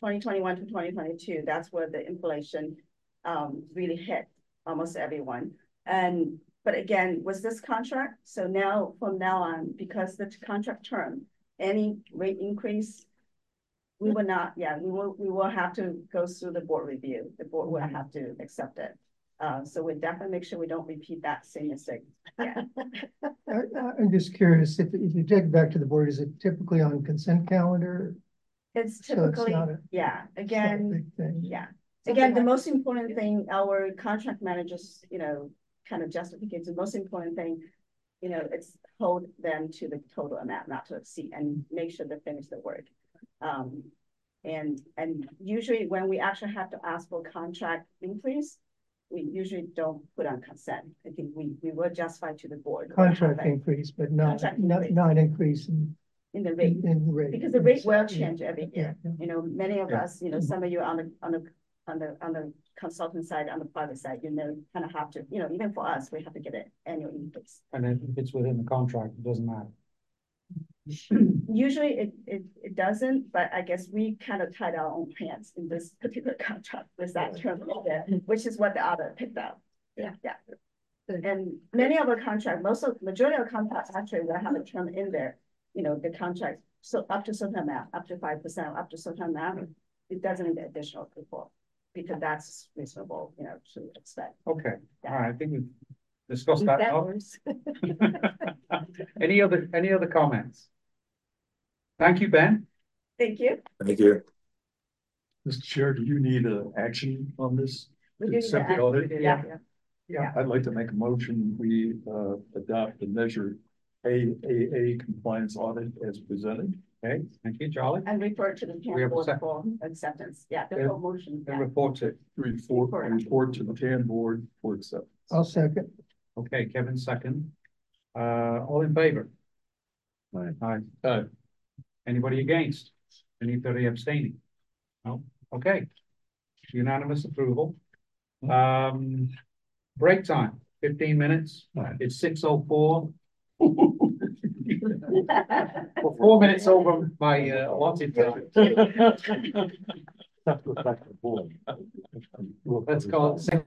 2021 to twenty twenty-two, that's where the inflation um, really hit almost everyone. And, but again, was this contract? So now, from now on, because the contract term, any rate increase, we will not, yeah, we will, we will have to go through the board review. The board will have to accept it. Uh, so we definitely make sure we don't repeat that same mistake. Yeah. I, I'm just curious, if, if you take it back to the board, is it typically on consent calendar? It's So it's typically, not a- yeah, It's not a again, big thing. yeah. Again, the most important thing, our contract managers, you know, kind of justificates, the most important thing, you know, it's hold them to the total amount, not to exceed, and make sure they finish the work. Um, and, and usually when we actually have to ask for contract increase, we usually don't put on consent. I think we, we will justify to the board. Contract increase, but not, Contract not, increase. not increase in in the rate. In the rate. Because the rate will change every year. Yeah, You know, many of Yeah. us, you know, some of you on the, on the, on the, on the consultant side, on the private side, you know, kind of have to, you know, even for us, we have to get an annual increase. And then if it's within the contract, it doesn't matter. Usually it, it, it doesn't, but I guess we kind of tied our own pants in this particular contract with that term, in there, which is what the other picked up. Yeah, yeah. And many of our contract, most of, the majority of contracts actually will have a term in there, you know, the contract, so up to certain amount, up to five percent, up to certain amount, it doesn't need additional report. Because that's reasonable, you know, to expect. Okay, all right, I think we've discussed that. That now. works. Any other, any other comments? Thank you, Ben. Thank you. Thank you. Mr. Chair, do you need a action on this? We do need to Accept the act- audit? Yeah, yeah. Yeah. I'd like to make a motion, we uh adopt the measure AAA compliance audit as presented. Okay, thank you, Charlie. And refer to the We town have a board sec- for acceptance. Yeah, the Yeah. whole motion. And yeah. report it. Report, Report. report to the TAM board for acceptance. I'll second. Okay, Kevin second. Uh, all in favor? Aye. Aye. Aye. Anybody against? Anybody abstaining? No, okay. Unanimous approval. Um, break time, fifteen minutes. It's six oh four. We're four minutes over my uh, allotted time. Let's call it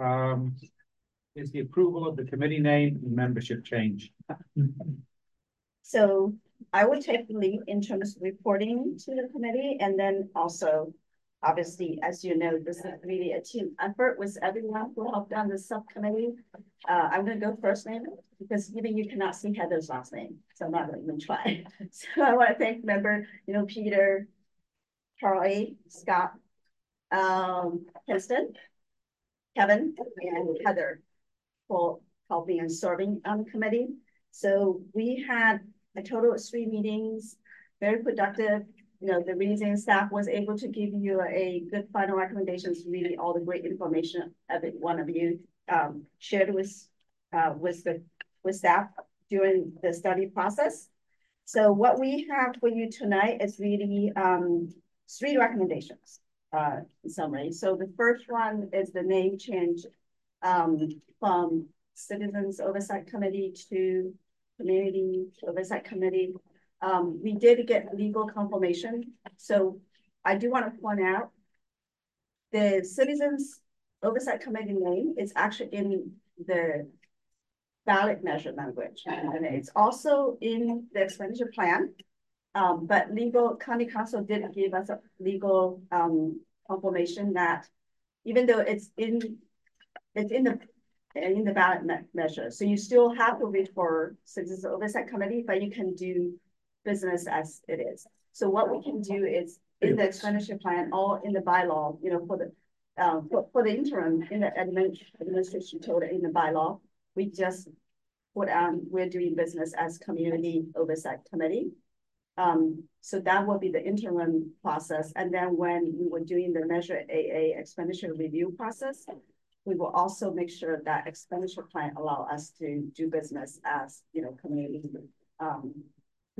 Um, is the approval of the committee name and membership change. So I would take the lead in terms of reporting to the committee and then also, obviously, as you know, this is really a team effort with everyone who helped on the subcommittee. Uh, I'm gonna go first name because even you cannot see Heather's last name, so I'm not gonna even try. So I want to thank member, you know, Peter, Charlie, Scott, um, Kevin, and Heather for helping and serving on the committee. So we had a total of three meetings, very productive. You know, the reason staff was able to give you a good final recommendations, really all the great information every one of you um, shared with uh, with the with staff during the study process. So what we have for you tonight is really um, three recommendations uh, summary. So the first one is the name change um, from Citizens Oversight Committee to Community Oversight Committee. Um, we did get legal confirmation. So I do want to point out the Citizens Oversight Committee name is actually in the ballot measure language. And it's also in the expenditure plan. Um, but legal county counsel did give us a legal um, confirmation that even though it's in it's in the in the ballot me measure, so you still have to wait for citizens oversight committee, but you can do business as it is. So what we can do is in the expenditure plan or in the bylaw, you know, for the um, for, for the interim in the admin, administration total in the bylaw, we just put on we're doing business as community oversight committee. Um, so that will be the interim process. And then when we were doing the measure AA expenditure review process, we will also make sure that expenditure plan allow us to do business as, you know, community, um,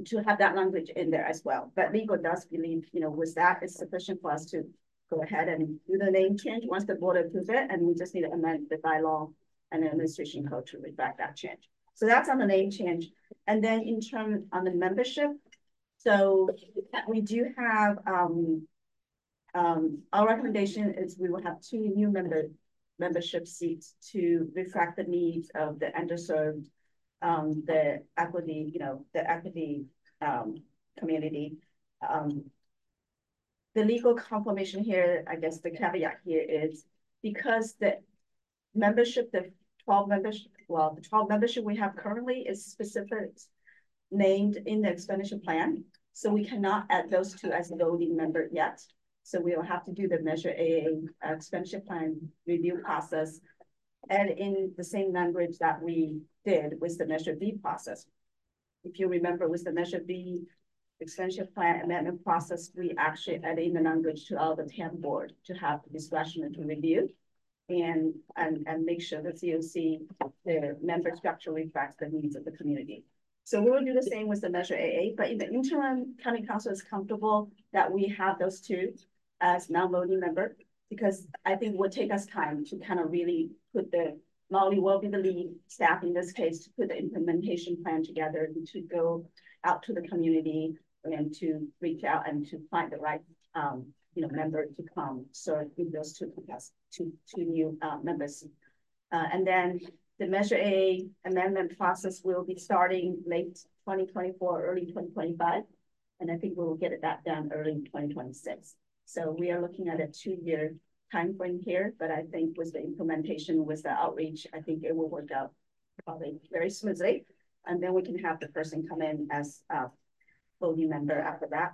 to have that language in there as well. But legal does believe, you know, with that, it's sufficient for us to go ahead and do the name change once the board approves it, and we just need to amend the bylaw and the administration code to reflect that change. So that's on the name change. And then in terms on the membership, so we do have um, um, our recommendation is we will have two new member membership seats to reflect the needs of the underserved, um, the equity, you know, the equity um, community. Um, the legal confirmation here, I guess the caveat here is because the membership, the 12 membership, well, the 12 membership we have currently is specific named in the expenditure plan. So we cannot add those two as a voting member yet. So we will have to do the measure AA uh, expenditure plan review process and in the same language that we did with the measure B process. If you remember with the measure B expenditure plan amendment process, we actually added in the language to all the TAM board to have discretion to review and, and, and make sure the COC, the member structure reflects the needs of the community. So we will do the same with the measure AA, but in the interim, county counsel is comfortable that we have those two as non-voting member, because I think it would take us time to kind of really put the, Molly will be the lead staff in this case to put the implementation plan together and to go out to the community and to reach out and to find the right, um, you know, member to come. So with those two, two, two new uh, members. Uh, and then the Measure A amendment process will be starting late 2024, early 2025. And I think we will get that done early 2026. So we are looking at a two-year time frame here, but I think with the implementation, with the outreach, I think it will work out probably very smoothly. And then we can have the person come in as a voting member after that.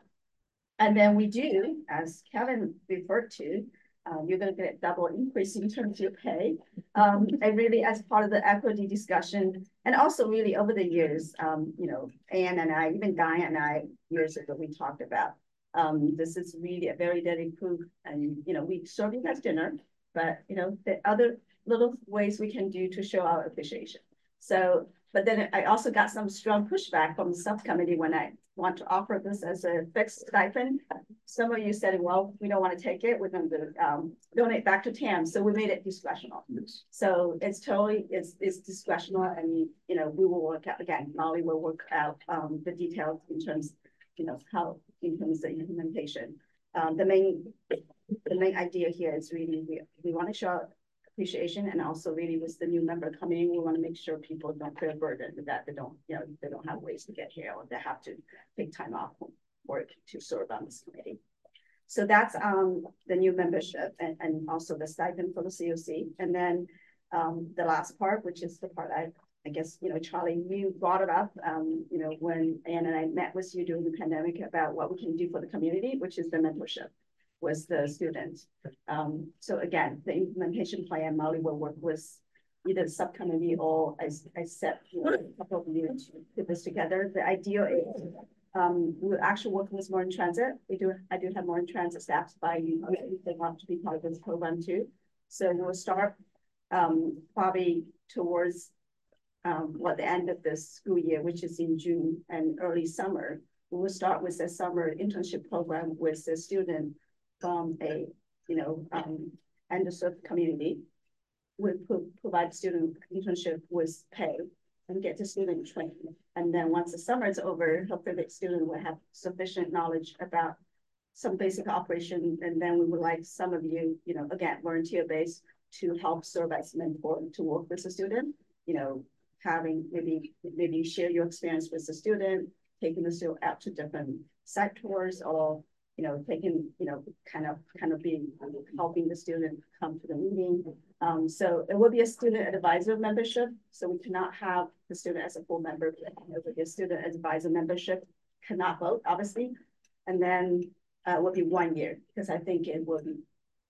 And then we do, as Kevin referred to, um, you're going to get a double increase in terms of your pay. Um, and really as part of the equity discussion, and also really over the years, um, you know, Anne and I, even Diane and I, years ago, we talked about, um, this is really a very deadly proof. And, you know, we you guys dinner, but, you know, the other little ways we can do to show our appreciation. So, but then I also got some strong pushback from the subcommittee when I want to offer this as a fixed stipend. Some of you said, well, we don't want to take it. We're going to um, donate back to TAM. So we made it discretional. Yes. So it's totally, it's, it's discretional and, you know, we will work out, again, Molly will work out um, the details in terms, you know, how, in terms of implementation. Um, the main, the main idea here is really, we, we want to show appreciation and also really with the new member coming, in, we want to make sure people don't feel burdened that they don't, you know, they don't have ways to get here or they have to take time off work to serve on this committee. So that's um the new membership and, and also the stipend for the COC. And then um the last part, which is the part I I guess, you know, Charlie, you brought it up, um, you know, when Ann and I met with you during the pandemic about what we can do for the community, which is the mentorship was the students. Um, so again, the implementation plan, Molly will work with either the subcommittee or I, I set, you know, a couple of you to put this together. The idea is um, we're actually working with Marin Transit. We do, I do have Marin Transit staff by you. They want to be part of this program too. So we'll start um, probably towards um, what the end of the school year, which is in June and early summer. We will start with a summer internship program with the student from a, you know, um, underserved community. We pro provide student internship with pay and get the student trained. And then once the summer is over, hopefully the student will have sufficient knowledge about some basic operation. And then we would like some of you, you know, again, volunteer based to help serve as mentor to work with the student, you know, having maybe maybe share your experience with the student, taking the student out to different site tours or you know, taking, you know, kind of kind of being helping the student come to the meeting. Um, so it will be a student advisor membership. So we cannot have the student as a full member. It will be a student advisor membership, cannot vote, obviously. And then uh, will be one year because I think it will be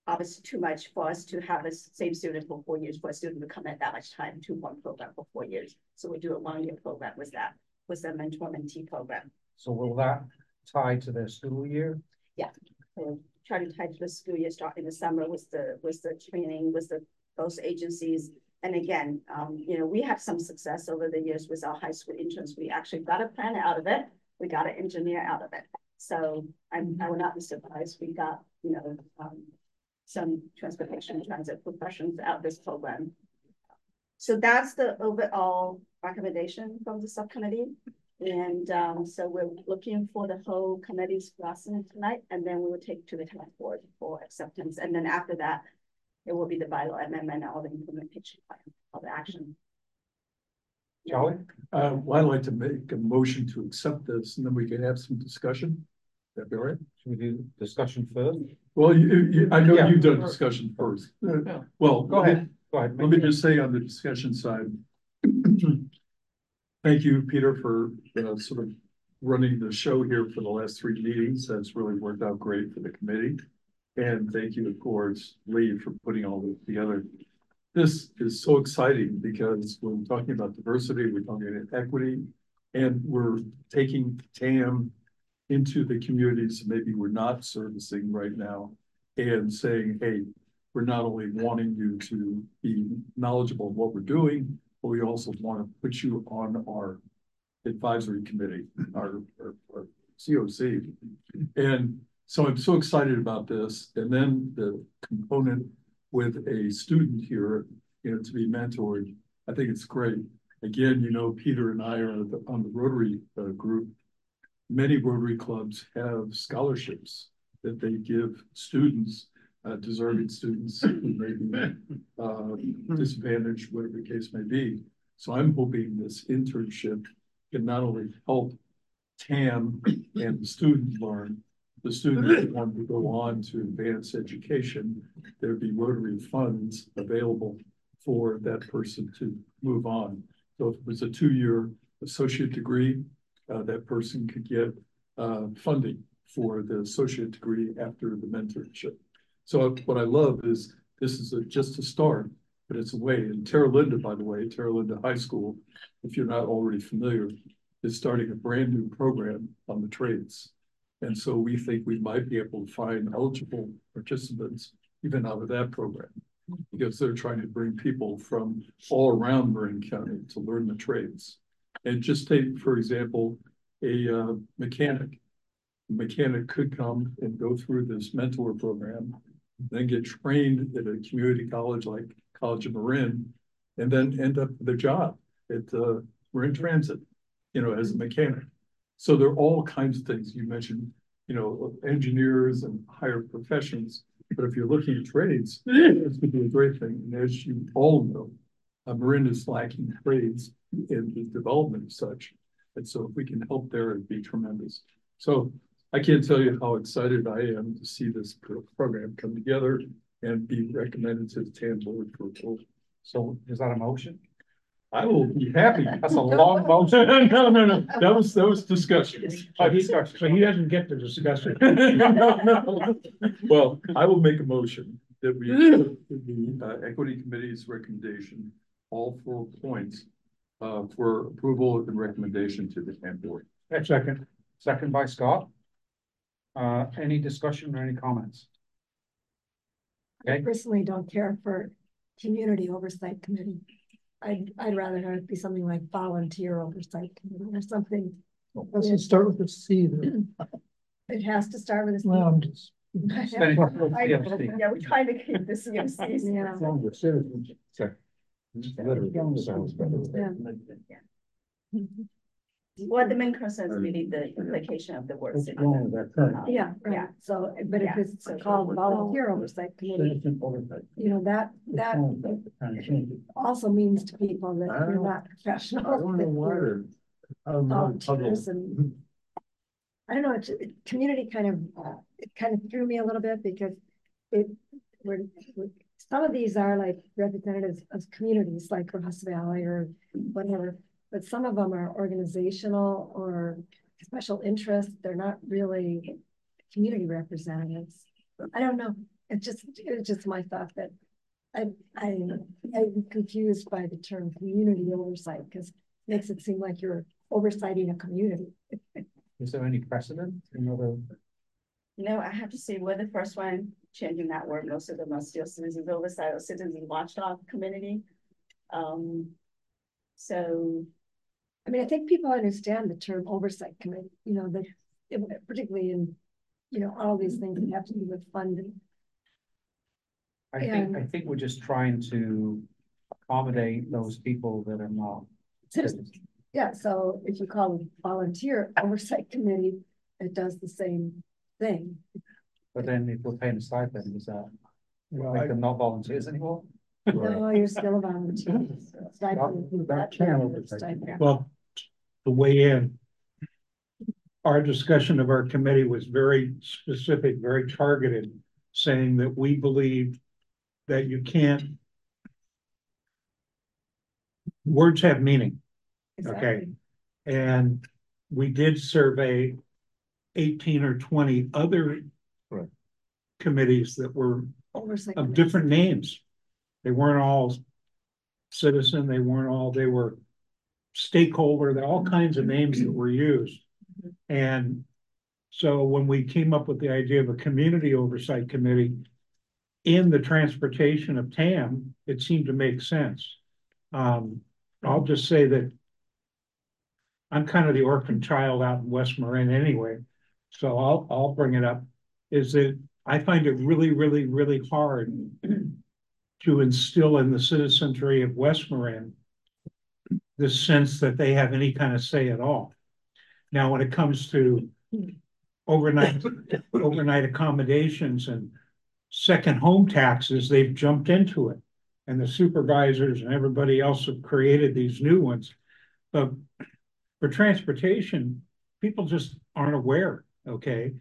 obviously too much for us to have the same student for four years for a student to commit that much time to one program for four years. So we do a one year program with that, with the mentor mentee program. So will that tie to their school year? Yeah, so try to tie to the school year start in the summer with the with the training with the those agencies. And again, um, you know, we have some success over the years with our high school interns. We actually got a plan out of it. We got an engineer out of it. So I'm, I would not be surprised. We got, you know, um, some transportation transit professions out of this program. So that's the overall recommendation from the subcommittee. And um, so we're looking for the whole committee's blessing tonight, and then we will take to the task board for acceptance. And then after that, it will be the bylaw amendment, all the implementation plan, all the action. Charlie? Uh, well, I'd like to make a motion to accept this, and then we can have some discussion. That be all right? Should we do discussion first? Well, you, you, I know Yeah. you've done discussion first. Uh, Yeah. Well, Go ahead, go ahead. Let me just say on the discussion side. Thank you, Peter, for uh, sort of running the show here for the last three meetings. That's really worked out great for the committee. And thank you, of course, Lee, for putting all this together. This is so exciting because when we're talking about diversity, we're talking about equity, and we're taking TAM into the communities maybe we're not servicing right now and saying, hey, we're not only wanting you to be knowledgeable of what we're doing, but we also want to put you on our advisory committee, our, our, our COC. And so I'm so excited about this. And then the component with a student here, you know, to be mentored, I think it's great. Again, you know, Peter and I are on the, on the Rotary uh, group. Many Rotary clubs have scholarships that they give students uh, deserving students who may be uh, disadvantaged, whatever the case may be. So I'm hoping this internship can not only help TAM and the student learn, the student want to go on to advanced education, there'd be Rotary funds available for that person to move on. So if it was a two-year associate degree, uh, that person could get uh, funding for the associate degree after the mentorship. So what I love is this is a, just a start, but it's a way. And Terra Linda, by the way, Terra Linda High School, if you're not already familiar, is starting a brand new program on the trades. And so we think we might be able to find eligible participants even out of that program because they're trying to bring people from all around Marin County to learn the trades. And just take, for example, a uh, mechanic. A mechanic could come and go through this mentor program, then get trained at a community college like College of Marin, and then end up with a job at uh, Marin Transit, you know, as a mechanic. So there are all kinds of things you mentioned, you know, engineers and higher professions But if you're looking at trades, it's gonna be a great thing. And as you all know, uh, Marin is lacking trades in the development of such. And so if we can help there, it'd be tremendous. So I can't tell you how excited I am to see this program come together and be recommended to the TAM board for approval. So is that a motion? I will be happy. That's a long motion. No, no, no, that was, that was discussion. So he, so he doesn't get to discuss it. No, no. Well, I will make a motion that we, accept the uh, equity committee's recommendation, all four points. Uh, for approval and recommendation to the TAM board. Second, Second by Scott. Uh, any discussion or any comments? I personally don't care for community oversight committee. I'd, I'd rather have it be something like volunteer oversight committee or something. Let's just start with a C then. It has to start with a C. Well, I'm just. Standing for the I- Yeah, we're trying to keep the CFCs. Yeah. Longer citizens. Sorry. Literally sounds better. Yeah. Well, the main concern is really the implication of the word. What's citizen. wrong with that term? Uh, Yeah, Yeah. right. So, but if Yeah. it's called volunteer oversight committee, Citizen oversight. you know, that, that Trying to change also means to people that I you're don't- not I professionals. don't know that why you're they're. I'm not Volunteers puzzled. and. I don't know, it, it, community kind of, uh, it kind of threw me a little bit because it, we're, we- some of these are like representatives of communities like Ross Valley or whatever. But some of them are organizational or special interest. They're not really community representatives. I don't know. It's just, it's just my thought that I, I, I'm confused by the term community oversight because it makes it seem like you're oversighting a community. Is there any precedent in other? No, I have to say, we're the first one changing that word. Most of them are still citizens oversight or citizens watchdog community. Um, so, I mean, I think people understand the term oversight committee, you know, that it- particularly in, you know, all these things that have to do with funding. I think, I think we're just trying to accommodate those people that are not. Citizens. Yeah, so if you call it volunteer oversight committee, it does the same thing. But then if we're paying a stipend, is that Well, make I- them not volunteers anymore? No, you're still a volunteer. Stipend, That that can kind stipend. Well, the way in. Our discussion of our committee was very specific, very targeted, saying that we believe that you can't. Words have meaning, okay? Exactly. And we did survey eighteen or twenty other. Right. Committees that were Oversight. of committee. different names. They weren't all citizen, they weren't all, they were stakeholder, there are all kinds of names that were used. And so when we came up with the idea of a community oversight committee in the transportation of TAM, it seemed to make sense. Um, I'll just say that I'm kind of the orphan child out in West Marin anyway, so I'll, I'll bring it up, is that I find it really, really, really hard to instill in the citizenry of West Marin this sense that they have any kind of say at all. Now, when it comes to overnight, overnight accommodations and second home taxes, they've jumped into it. And the supervisors and everybody else have created these new ones. But for transportation, people just aren't aware, okay?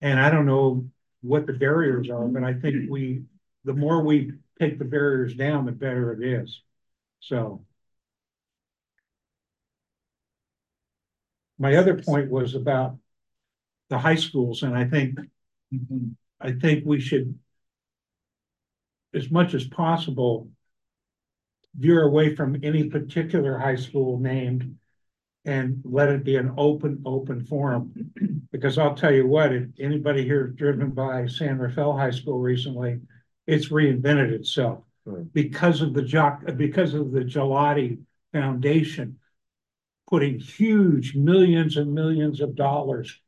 And I don't know what the barriers are, but I think we, the more we take the barriers down, the better it is. So. My other point was about the high schools, and I think, I think we should as much as possible veer away from any particular high school named and let it be an open, open forum. Because I'll tell you what, if anybody here driven by San Rafael High School recently, it's reinvented itself. Right. Because of the jock, because of the Gelati Foundation putting huge millions and millions of dollars.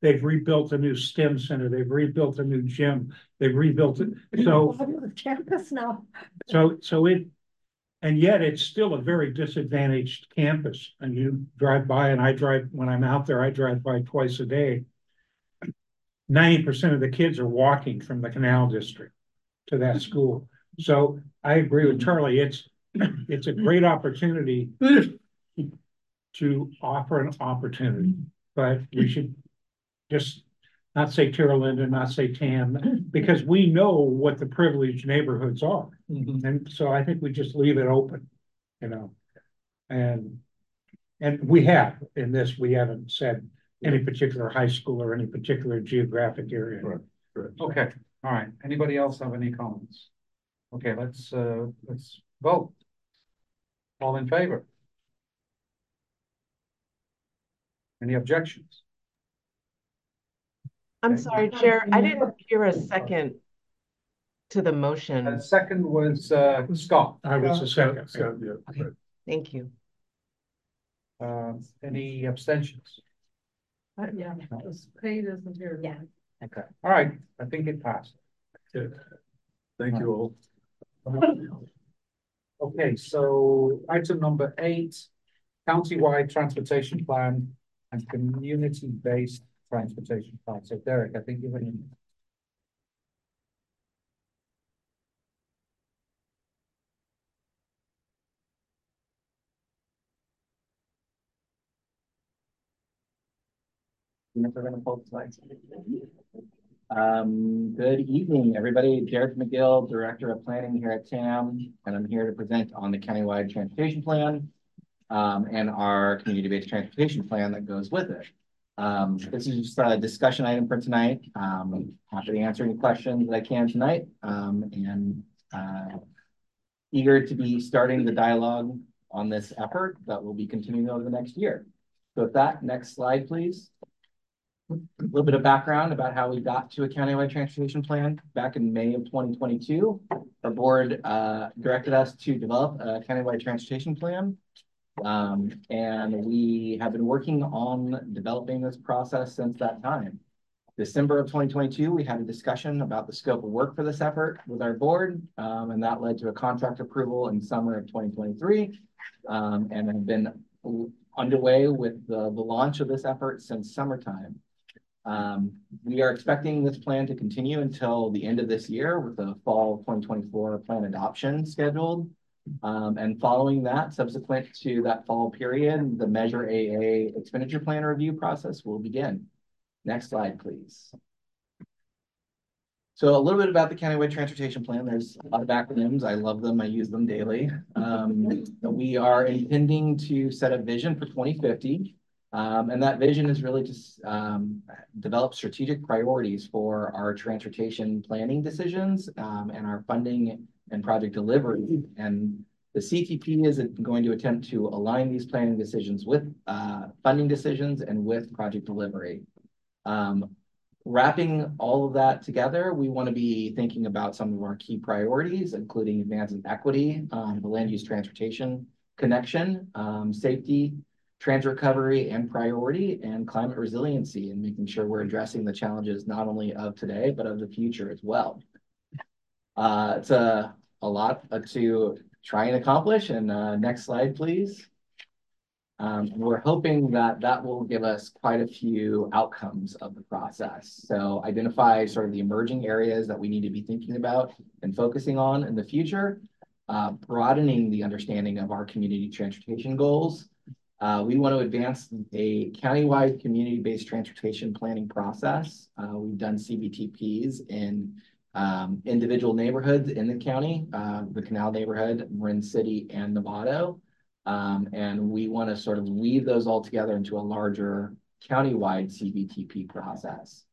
They've rebuilt a new STEM center, they've rebuilt a new gym, they've rebuilt it, so. Campus now. So, so it, and yet it's still a very disadvantaged campus. And you drive by and I drive, when I'm out there, I drive by twice a day. ninety percent of the kids are walking from the Canal District to that school. So I agree with Charlie. It's, it's a great opportunity to offer an opportunity, but we should just not say Terra Linda, not say Tam, because we know what the privileged neighborhoods are. Mm-hmm. And so I think we just leave it open, you know? And, and we have, in this, we haven't said any particular high school or any particular geographic area. Okay, all right. Anybody else have any comments? Okay, let's, uh, let's vote. All in favor? Any objections? I'm Okay. sorry, Chair, I didn't hear a second to the motion. The second was, uh, Scott. I was the second. So, yeah, Okay. right. Thank you. Uh, any abstentions? Uh, Yeah, this page isn't here. Yeah. Okay, all right, I think it passed. Good. Thank you all. Okay, so item number eight, countywide transportation plan and community-based transportation plan. So Derek, I think you're in. Never gonna pull the slides. Um, good evening, everybody. Derek McGill, Director of Planning here at TAM, and I'm here to present on the countywide transportation plan um, and our community-based transportation plan that goes with it. Um, this is just a discussion item for tonight. Um, happy to answer any questions that I can tonight, um, and uh, eager to be starting the dialogue on this effort that will be continuing over the next year. So with that, next slide, please a little bit of background about how we got to a countywide transportation plan. Back in May of twenty twenty-two, our board uh, directed us to develop a countywide transportation plan. Um, and we have been working on developing this process since that time. December of twenty twenty-two, we had a discussion about the scope of work for this effort with our board, um, and that led to a contract approval in summer of twenty twenty-three. Um, and have been underway with the, the launch of this effort since summertime. Um, we are expecting this plan to continue until the end of this year with the fall twenty twenty-four plan adoption scheduled. Um, and following that, subsequent to that fall period, the Measure AA expenditure plan review process will begin. Next slide, please. So a little bit about the countywide transportation plan. There's a lot of acronyms. I love them. I use them daily. Um, we are intending to set a vision for twenty fifty. Um, and that vision is really to um, develop strategic priorities for our transportation planning decisions um, and our funding and project delivery. And the CTP is going to attempt to align these planning decisions with uh, funding decisions and with project delivery. Um, wrapping all of that together, we want to be thinking about some of our key priorities, including advancing equity, um, the land use transportation connection, um, safety, transit recovery and priority and climate resiliency and making sure we're addressing the challenges not only of today, but of the future as well. Uh, it's a, a lot to try and accomplish. And uh, next slide, please. Um, we're hoping that that will give us quite a few outcomes of the process. So identify sort of the emerging areas that we need to be thinking about and focusing on in the future, uh, broadening the understanding of our community transportation goals, uh, we want to advance a countywide community-based transportation planning process. Uh, we've done CBTPs in um, individual neighborhoods in the county, uh, the Canal neighborhood, Marin City, and Novato. Um, and we want to sort of weave those all together into a larger countywide CBTP process.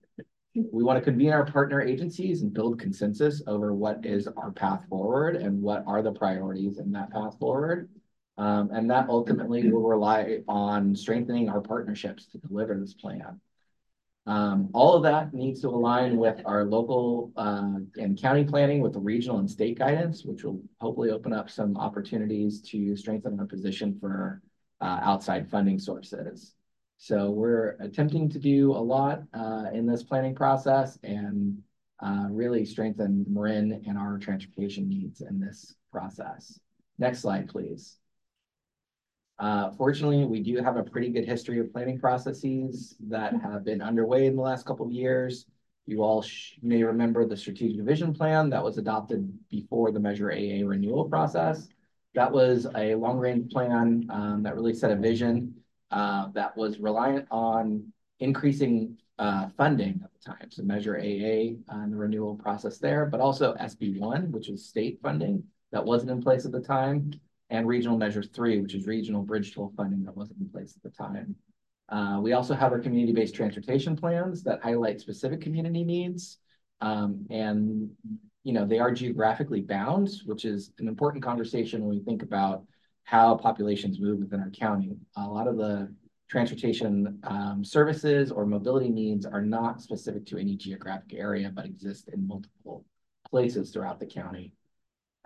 We want to convene our partner agencies and build consensus over what is our path forward and what are the priorities in that path forward. Um, and that ultimately will rely on strengthening our partnerships to deliver this plan. Um, all of that needs to align with our local uh, and county planning with the regional and state guidance, which will hopefully open up some opportunities to strengthen our position for uh, outside funding sources. So we're attempting to do a lot uh, in this planning process and uh, really strengthen Marin and our transportation needs in this process. Next slide, please. Uh, fortunately, we do have a pretty good history of planning processes that have been underway in the last couple of years. You all may remember the strategic vision plan that was adopted before the Measure AA renewal process. That was a long-range plan um, that really set a vision uh, that was reliant on increasing uh, funding at the time. So Measure AA and the renewal process there, but also SB1, which was state funding that wasn't in place at the time, and Regional Measure 3, which is regional bridge toll funding that wasn't in place at the time. Uh, we also have our community-based transportation plans that highlight specific community needs. Um, and, you know, they are geographically bound, which is an important conversation when we think about how populations move within our county. A lot of the transportation um, services or mobility needs are not specific to any geographic area, but exist in multiple places throughout the county.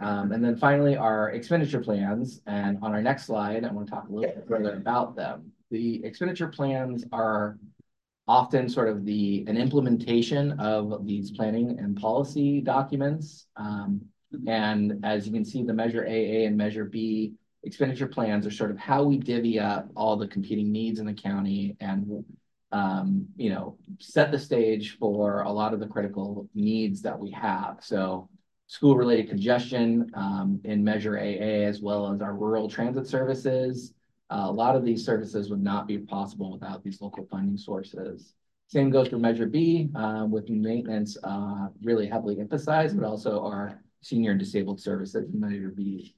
Um, and then finally, our expenditure plans. And on our next slide, I want to talk a little bit further about them. The expenditure plans are often sort of the an implementation of these planning and policy documents. Um, and as you can see, the Measure AA and Measure B expenditure plans are sort of how we divvy up all the competing needs in the county and um, you know, set the stage for a lot of the critical needs that we have. So school-related congestion um, in Measure AA, as well as our rural transit services. Uh, a lot of these services would not be possible without these local funding sources. Same goes for Measure B, um, with maintenance uh, really heavily emphasized, but also our senior and disabled services in Measure B.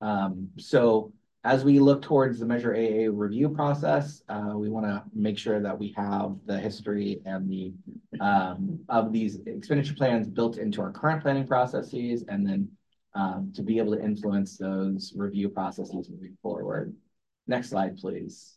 Um, so as we look towards the Measure AA review process, uh, we want to make sure that we have the history and the um, of these expenditure plans built into our current planning processes, and then um, to be able to influence those review processes moving forward. Next slide, please.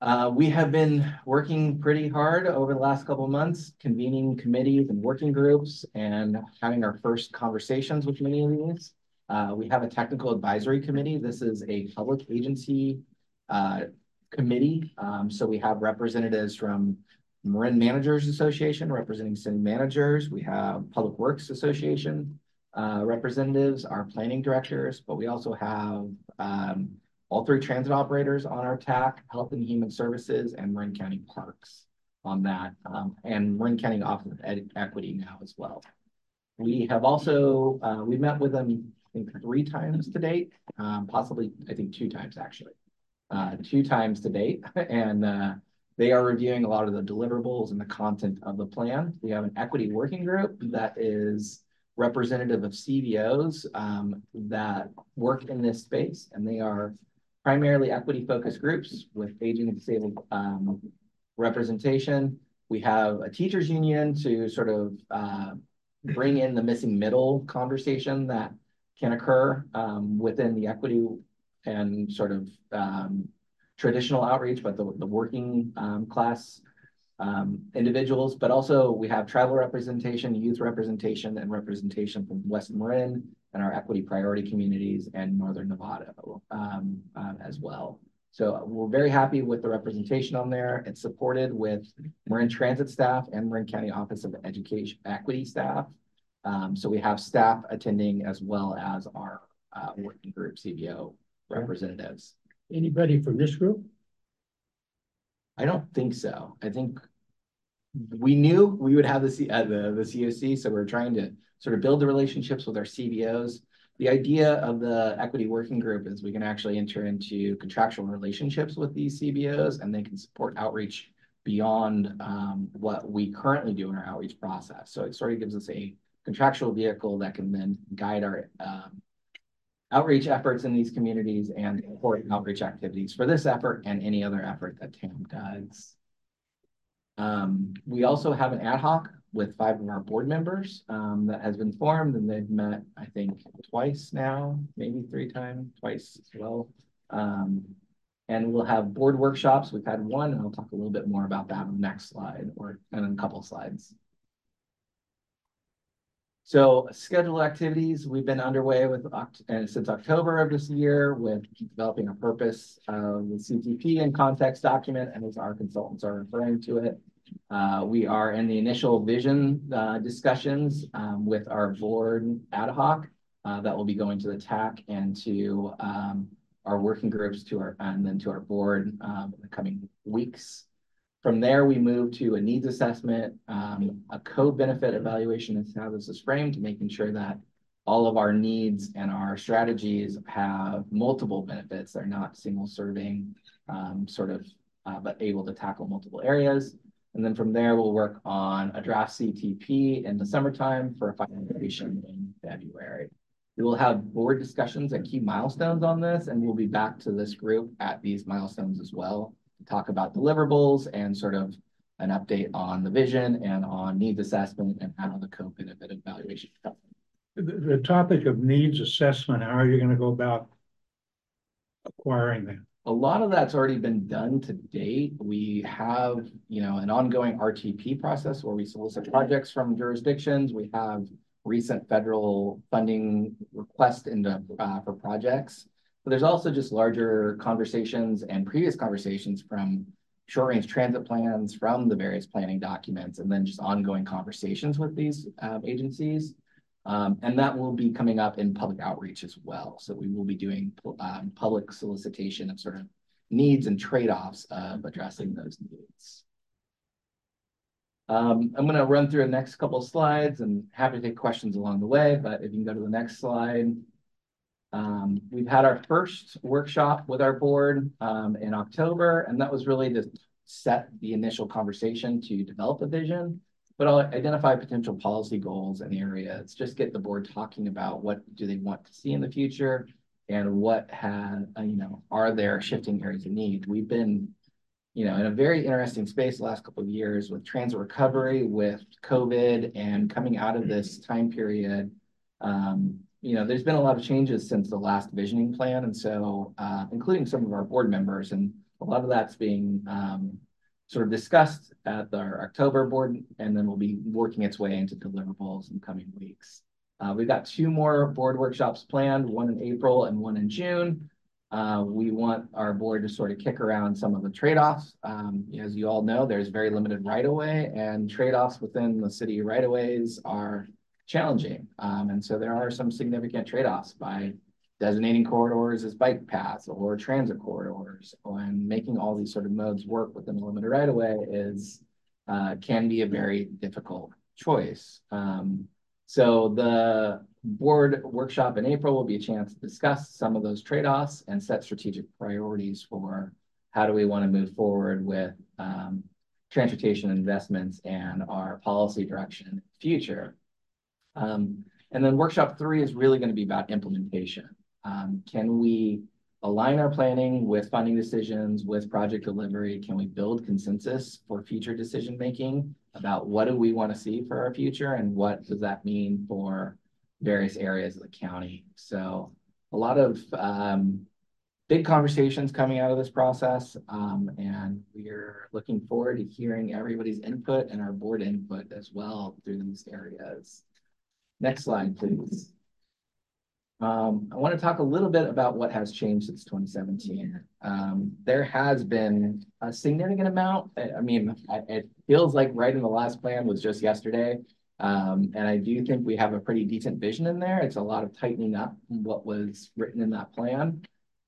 Uh, we have been working pretty hard over the last couple months, convening committees and working groups and having our first conversations with many of these. Uh, we have a technical advisory committee. This is a public agency uh, committee. Um, so we have representatives from Marin Managers Association representing city managers. We have Public Works Association uh, representatives, our planning directors, but we also have um, all three transit operators on our TAC, Health and Human Services, and Marin County Parks on that, um, and Marin County Office of Equity now as well. We have also, uh, we met with them think three times to date, um, possibly I think two times actually, uh, two times to date, and uh, they are reviewing a lot of the deliverables and the content of the plan. We have an equity working group that is representative of CBOs um, that work in this space, and they are primarily equity focused groups with aging and disabled um, representation. We have a teachers union to sort of uh, bring in the missing middle conversation that can occur um, within the equity and sort of um, traditional outreach, but the, the working um, class um, individuals, but also we have tribal representation, youth representation, and representation from West Marin and our equity priority communities and Northern Novato um, uh, as well. So we're very happy with the representation on there. It's supported with Marin Transit staff and Marin County Office of Education Equity staff. Um, so we have staff attending as well as our uh, working group CBO representatives. Anybody from this group? I don't think so. I think we knew we would have the, C, uh, the, the COC, so we're trying to sort of build the relationships with our CBOs. The idea of the equity working group is we can actually enter into contractual relationships with these CBOs and they can support outreach beyond um, what we currently do in our outreach process. So it sort of gives us a contractual vehicle that can then guide our um, outreach efforts in these communities and support outreach activities for this effort and any other effort that TAM does. Um, we also have an ad hoc with five of our board members um, that has been formed and they've met, I think, twice now, maybe three times, twice as well. Um, and we'll have board workshops. We've had one, and I'll talk a little bit more about that on the next slide or in a couple slides. So scheduled activities, we've been underway with and since October of this year with developing a purpose the CTP and context document, and as our consultants are referring to it. Uh, we are in the initial vision uh, discussions um, with our board ad hoc uh, that will be going to the TAC and to um, our working groups to our and then to our board um, in the coming weeks. From there, we move to a needs assessment, um, a co-benefit evaluation is how this is framed, making sure that all of our needs and our strategies have multiple benefits. They're not single serving, um, sort of, uh, but able to tackle multiple areas. And then from there, we'll work on a draft CTP in the summertime for a finalization in February. We will have board discussions at key milestones on this, and we'll be back to this group at these milestones as well talk about deliverables and sort of an update on the vision and on needs assessment and how the co-benefit evaluation. The, the topic of needs assessment, how are you gonna go about acquiring that? A lot of that's already been done to date. We have, you know, an ongoing RTP process where we solicit projects from jurisdictions. We have recent federal funding request into uh, for projects. But there's also just larger conversations and previous conversations from short range transit plans from the various planning documents and then just ongoing conversations with these uh, agencies. Um, and that will be coming up in public outreach as well. So we will be doing um, public solicitation of sort of needs and trade-offs of addressing those needs. Um, I'm going to run through the next couple of slides and happy to take questions along the way, but if you can go to the next slide. Um, we've had our first workshop with our board um, in October, and that was really to set the initial conversation to develop a vision, but I'll identify potential policy goals and areas, just get the board talking about what do they want to see in the future and what had, uh, you know, are there shifting areas of need. We've been you know, in a very interesting space the last couple of years with transit recovery, with COVID, and coming out of this time period. Um, you know, there's been a lot of changes since the last visioning plan, and so uh, including some of our board members, and a lot of that's being um, sort of discussed at our October board, and then we'll be working its way into deliverables in coming weeks. Uh, we've got two more board workshops planned, one in April and one in June. Uh, we want our board to sort of kick around some of the trade-offs. Um, as you all know, there's very limited right-of-way and trade-offs within the city right-of-ways are challenging. Um, and so there are some significant trade-offs by designating corridors as bike paths or transit corridors and making all these sort of modes work within the limited right-of-way is uh, can be a very difficult choice. Um, so the board workshop in April will be a chance to discuss some of those trade-offs and set strategic priorities for how do we want to move forward with um, transportation investments and our policy direction in the future. Um, and then workshop three is really going to be about implementation. Um, can we align our planning with funding decisions, with project delivery? Can we build consensus for future decision making about what do we want to see for our future and what does that mean for various areas of the county. So a lot of um, big conversations coming out of this process, um, and we're looking forward to hearing everybody's input and our board input as well through these areas. Next slide, please. Um, I want to talk a little bit about what has changed since 2017. Um, there has been a significant amount. I mean, it feels like in the last plan was just yesterday. Um, and I do think we have a pretty decent vision in there. It's a lot of tightening up what was written in that plan.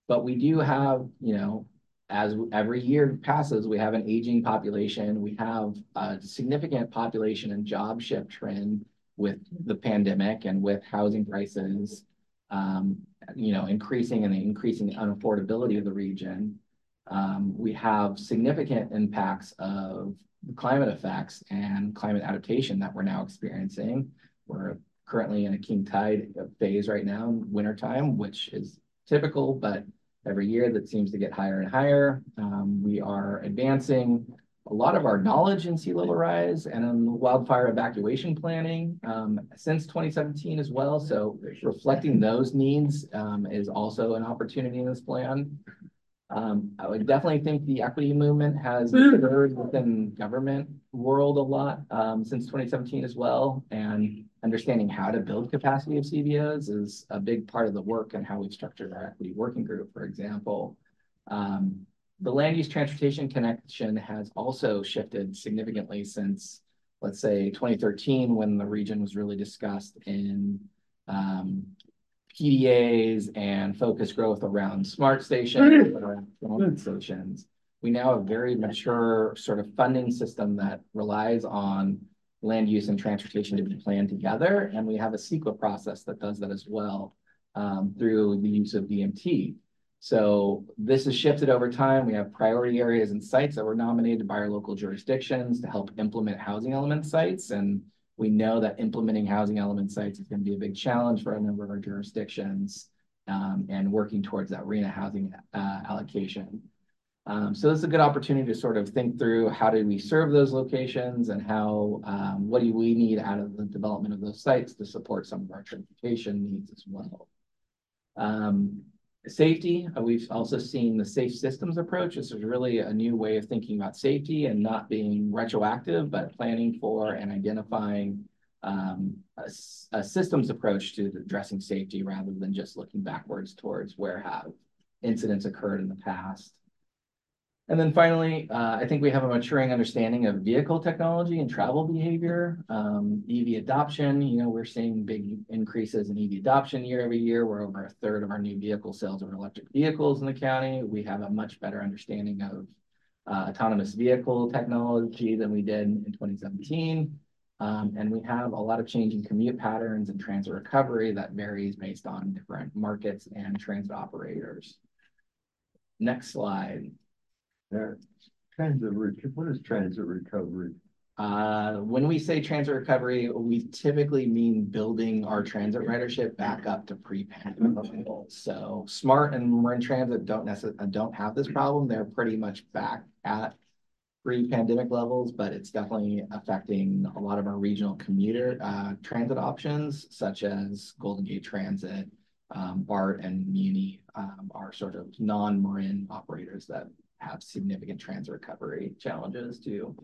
But we do have, you know, as every year passes, we have an aging population. We have a significant population and job shift trend with the pandemic and with housing prices, um, you know, increasing and the increasing unaffordability of the region. Um, we have significant impacts of climate effects and climate adaptation that we're now experiencing. We're currently in a king tide phase right now, in wintertime, which is typical, but every year that seems to get higher and higher. Um, we are advancing a lot of our knowledge in sea level rise and in wildfire evacuation planning um, since 2017 as well. So reflecting those needs um, is also an opportunity in this plan. Um, I would definitely think the equity movement has occurred within government world a lot um, since 2017 as well. And understanding how to build capacity of CBOs is a big part of the work and how we've structured our equity working group, for example. Um, the land use transportation connection has also shifted significantly since, let's say, 2013, when the region was really discussed in um, PDAs and focus growth around smart stations, around stations. we now have a very mature sort of funding system that relies on land use and transportation to be planned together. And we have a CEQA process that does that as well um, through the use of VMT. So this has shifted over time. We have priority areas and sites that were nominated by our local jurisdictions to help implement housing element sites. And we know that implementing housing element sites is going to be a big challenge for a number of our jurisdictions um, and working towards that RHNA housing uh, allocation. Um, so this is a good opportunity to sort of think through how do we serve those locations and how, um, what do we need out of the development of those sites to support some of our transportation needs as well. Um, safety, uh, we've also seen the safe systems approach. This is really a new way of thinking about safety and not being retroactive, but planning for and identifying um, a, a, systems approach to addressing safety rather than just looking backwards towards where have incidents occurred in the past. And then finally, uh, I think we have a maturing understanding of vehicle technology and travel behavior. Um, EV adoption, you know, we're seeing big increases in EV adoption year over year. We're over a third of our new vehicle sales are electric vehicles in the county. We have a much better understanding of uh, autonomous vehicle technology than we did in 2017. Um, and we have a lot of changing commute patterns and transit recovery that varies based on different markets and transit operators. Next slide. Yeah. Transit, what is transit recovery? Uh, when we say transit recovery, we typically mean building our transit ridership back up to pre-pandemic levels. So Smart and Marin Transit don't necessarily don't have this problem. They're pretty much back at pre-pandemic levels, but it's definitely affecting a lot of our regional commuter uh, transit options, such as Golden Gate Transit, um, BART, and Muni um, are sort of non-Marin operators that have significant transit recovery challenges too.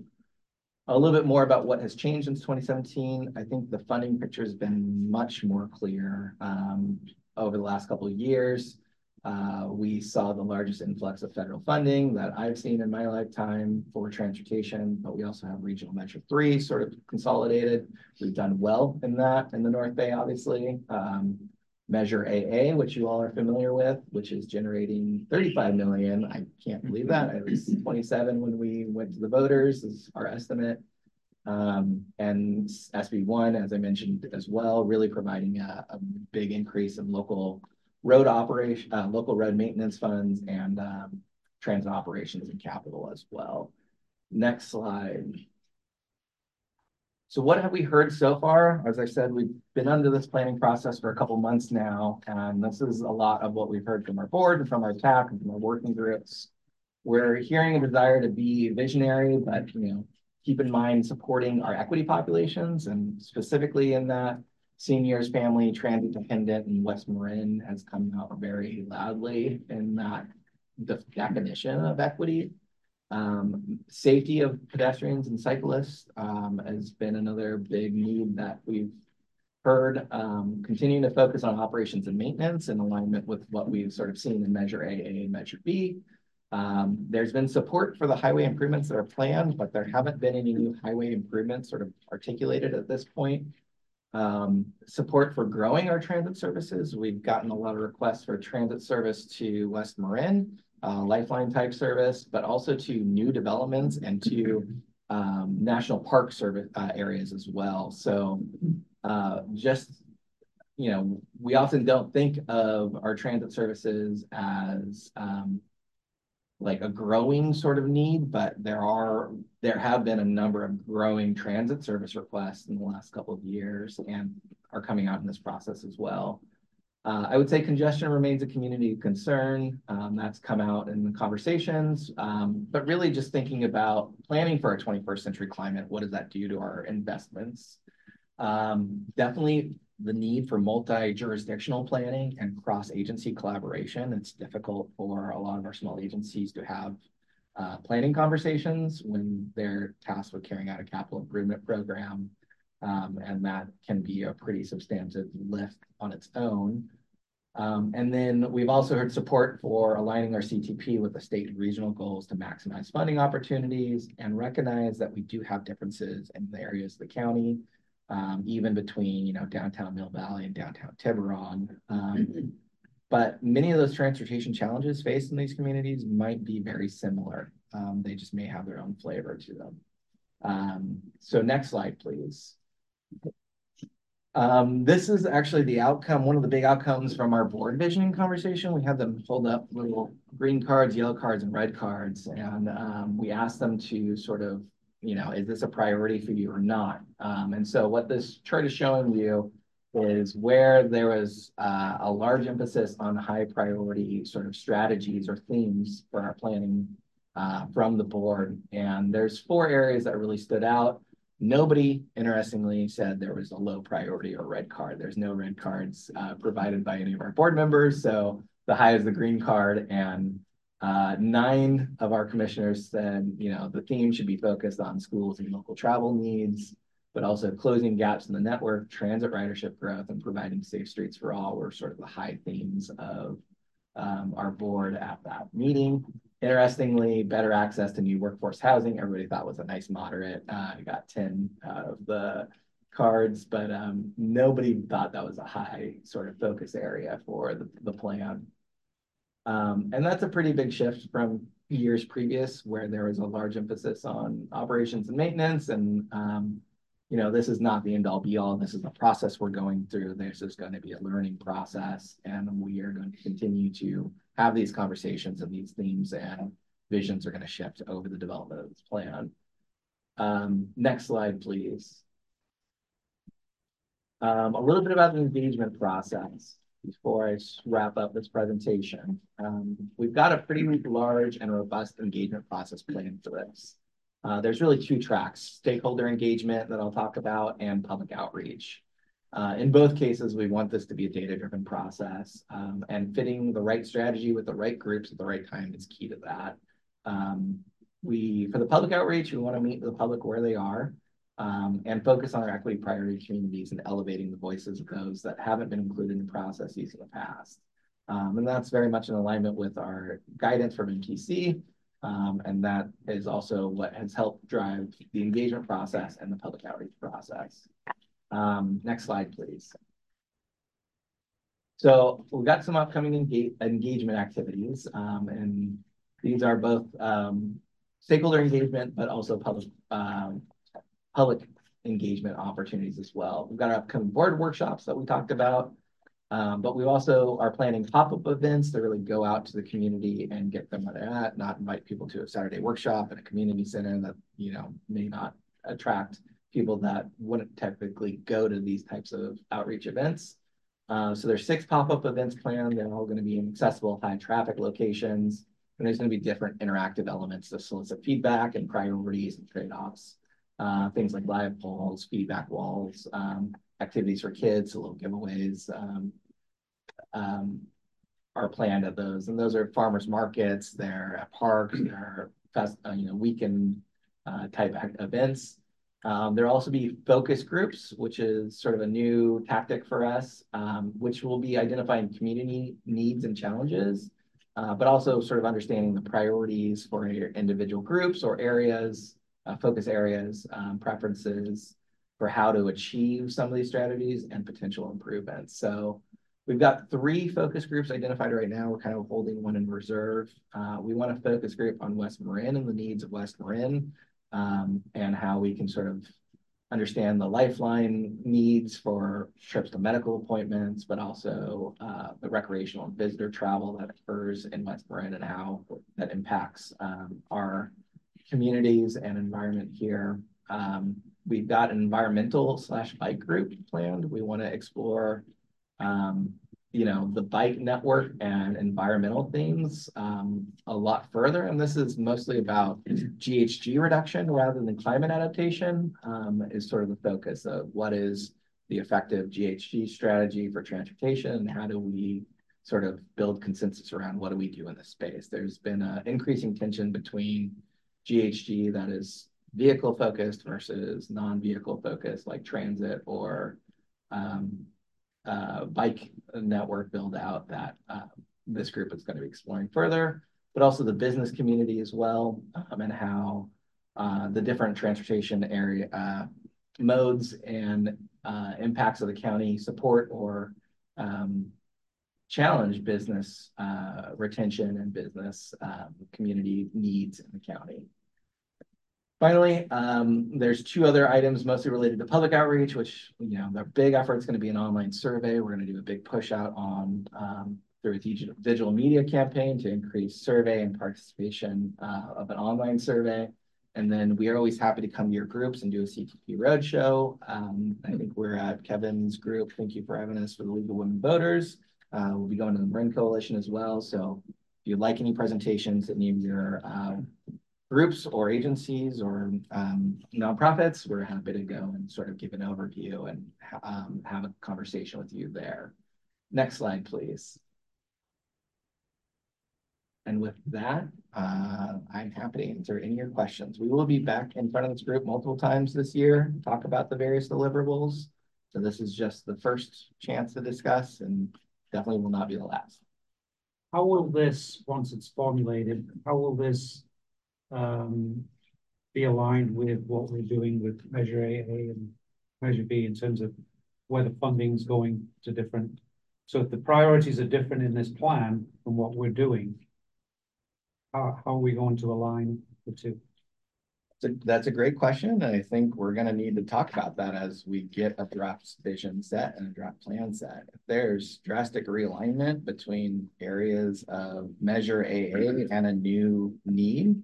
A little bit more about what has changed since 2017. I think the funding picture has been much more clear um, over the last couple of years. Uh, we saw the largest influx of federal funding that I've seen in my lifetime for transportation, but we also have Regional Measure 3 sort of consolidated. We've done well in that in the North Bay, obviously. Um, Measure AA, which you all are familiar with, which is generating 35 million. I can't believe that. It was 27 when we went to the voters is our estimate. Um, and SB1, as I mentioned as well, really providing a, a big increase in local road operation, uh, local road maintenance funds and um, transit operations and capital as well. Next slide. So what have we heard so far? As I said, we've been under this planning process for a couple months now, and this is a lot of what we've heard from our board and from our TAC and from our working groups. We're hearing a desire to be visionary, but you know, keep in mind supporting our equity populations and specifically in that seniors, family, transit dependent, and West Marin has come out very loudly in that the definition of equity um, safety of pedestrians and cyclists um, has been another big need that we've heard. Um, continuing to focus on operations and maintenance in alignment with what we've sort of seen in Measure A and Measure B. Um, there's been support for the highway improvements that are planned, but there haven't been any new highway improvements sort of articulated at this point. Um, support for growing our transit services. We've gotten a lot of requests for transit service to West Marin uh, lifeline type service, but also to new developments and to um, national park service uh, areas as well. So uh, just, you know, we often don't think of our transit services as um, like a growing sort of need, but there are, there have been a number of growing transit service requests in the last couple of years and are coming out in this process as well. Uh, I would say congestion remains a community concern. Um, that's come out in the conversations, um, but really just thinking about planning for a 21st century climate. What does that do to our investments? Um, definitely the need for multi-jurisdictional planning and cross-agency collaboration. It's difficult for a lot of our small agencies to have uh, planning conversations when they're tasked with carrying out a capital improvement program. Um, and that can be a pretty substantive lift on its own. Um, and then we've also heard support for aligning our CTP with the state and regional goals to maximize funding opportunities and recognize that we do have differences in the areas of the county, um, even between, you know, downtown Mill Valley and downtown Tiburon. Um, but many of those transportation challenges faced in these communities might be very similar. Um, they just may have their own flavor to them. Um, so next slide, please. Um, this is actually the outcome, one of the big outcomes from our board visioning conversation. We had them hold up little green cards, yellow cards, and red cards, and um, we asked them to sort of, you know, is this a priority for you or not? Um, and so what this chart is showing you is where there was uh, a large emphasis on high priority sort of strategies or themes for our planning uh, from the board. And there's four areas that really stood out. Nobody, interestingly, said there was a low priority or red card. There's no red cards uh, provided by any of our board members. So the high is the green card. And uh, nine of our commissioners said, you know, the theme should be focused on schools and local travel needs, but also closing gaps in the network, transit ridership growth, and providing safe streets for all were sort of the high themes of um, our board at that meeting. Interestingly, better access to new workforce housing, everybody thought was a nice moderate. Uh, got 10 out of the cards, but um, nobody thought that was a high sort of focus area for the, the plan. Um, and that's a pretty big shift from years previous where there was a large emphasis on operations and maintenance. And, um, you know, this is not the end all be all. This is the process we're going through. This is going to be a learning process. And we are going to continue to have these conversations and these themes and visions are going to shift over the development of this plan. Um, next slide, please. Um, a little bit about the engagement process before I wrap up this presentation. Um, we've got a pretty large and robust engagement process planned for this. Uh, there's really two tracks, stakeholder engagement that I'll talk about and public outreach. Uh, in both cases, we want this to be a data-driven process um, and fitting the right strategy with the right groups at the right time is key to that. Um, we, for the public outreach, we want to meet the public where they are um, and focus on our equity priority communities and elevating the voices of those that haven't been included in processes in the past. Um, and that's very much in alignment with our guidance from MTC. Um, and that is also what has helped drive the engagement process and the public outreach process. Um, next slide, please. So we've got some upcoming engage engagement activities, um, and these are both um, stakeholder engagement, but also public um, public engagement opportunities as well. We've got our upcoming board workshops that we talked about, um, but we also are planning pop-up events to really go out to the community and get them where they're at, not invite people to a Saturday workshop at a community center that you know may not attract people that wouldn't technically go to these types of outreach events. Uh, so there's six pop-up events planned. They're all going to be in accessible high traffic locations. And there's going to be different interactive elements to solicit feedback and priorities and trade-offs. Uh, things like live polls, feedback walls, um, activities for kids, little giveaways um, um, are planned at those. And those are farmers markets, they're at parks, they're fest, uh, you know, weekend uh, type events. Um, there'll also be focus groups, which is sort of a new tactic for us, um, which will be identifying community needs and challenges, uh, but also sort of understanding the priorities for individual groups or areas, uh, focus areas, um, preferences for how to achieve some of these strategies and potential improvements. So we've got three focus groups identified right now. We're kind of holding one in reserve. Uh, we want a focus group on West Marin and the needs of West Marin um, and how we can sort of understand the lifeline needs for trips to medical appointments, but also uh, the recreational and visitor travel that occurs in West Marin and how that impacts um, our communities and environment here. Um, we've got an environmental slash bike group planned. We want to explore um, you know, the bike network and environmental things um, a lot further. And this is mostly about GHG reduction rather than climate adaptation um, is sort of the focus of what is the effective GHG strategy for transportation and how do we sort of build consensus around what do we do in this space. There's been an increasing tension between GHG that is vehicle focused versus non-vehicle focused like transit or um, uh, bike network build out that uh, this group is going to be exploring further, but also the business community as well, um, and how uh, the different transportation area uh, modes and uh, impacts of the county support or um, challenge business uh, retention and business um, community needs in the county. Finally, um, there's two other items mostly related to public outreach, which, you know, the big effort is going to be an online survey. We're going to do a big push out on um, through a digital, media campaign to increase survey and participation uh, of an online survey. And then we are always happy to come to your groups and do a CTP roadshow. Um, I think we're at Kevin's group. Thank you for having us for the League of Women Voters. Uh, we'll be going to the Marin Coalition as well. So if you'd like any presentations at any of your uh, groups or agencies or um, nonprofits, we're happy to go and sort of give an overview and um, have a conversation with you there. Next slide, please. And with that, uh, I'm happy to answer any of your questions. We will be back in front of this group multiple times this year, talk about the various deliverables. So this is just the first chance to discuss and definitely will not be the last. How will this, once it's formulated, how will this Um, be aligned with what we're doing with Measure AA and Measure B in terms of where the funding's going to different? So if the priorities are different in this plan from what we're doing, how, how are we going to align the two? So that's a great question. And I think we're going to need to talk about that as we get a draft vision set and a draft plan set. If there's drastic realignment between areas of measure AA and a new need,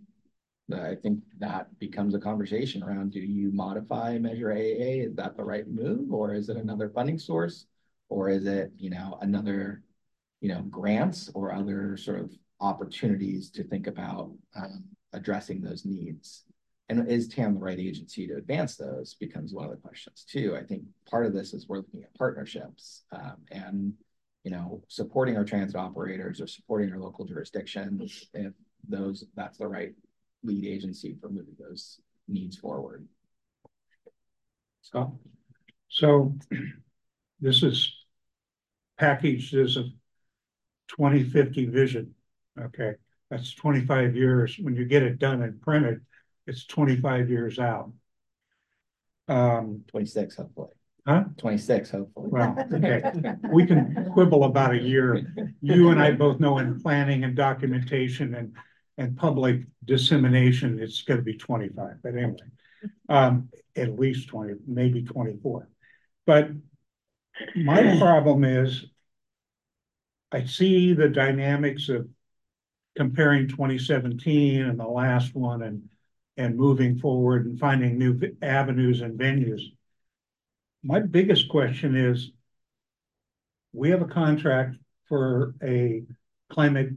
I think that becomes a conversation around do you modify measure AA? Is that the right move or is it another funding source? Or is it, you know, another, you know, grants or other sort of opportunities to think about um, addressing those needs? And is TAM the right agency to advance those becomes one of the questions too. I think part of this is we're looking at partnerships um, and you know supporting our transit operators or supporting our local jurisdictions if those that's the right lead agency for moving those needs forward. Scott? So this is packaged as a 2050 vision. Okay, that's 25 years. When you get it done and printed, it's twenty-five years out. Um, Twenty-six, hopefully. Huh? Twenty-six, hopefully. well, okay, we can quibble about a year. You and I both know in planning and documentation and, and public dissemination, it's gonna be twenty-five, but anyway. Um, at least twenty, maybe twenty-four. But my problem is I see the dynamics of comparing twenty seventeen and the last one and and moving forward and finding new avenues and venues. My biggest question is, we have a contract for a climate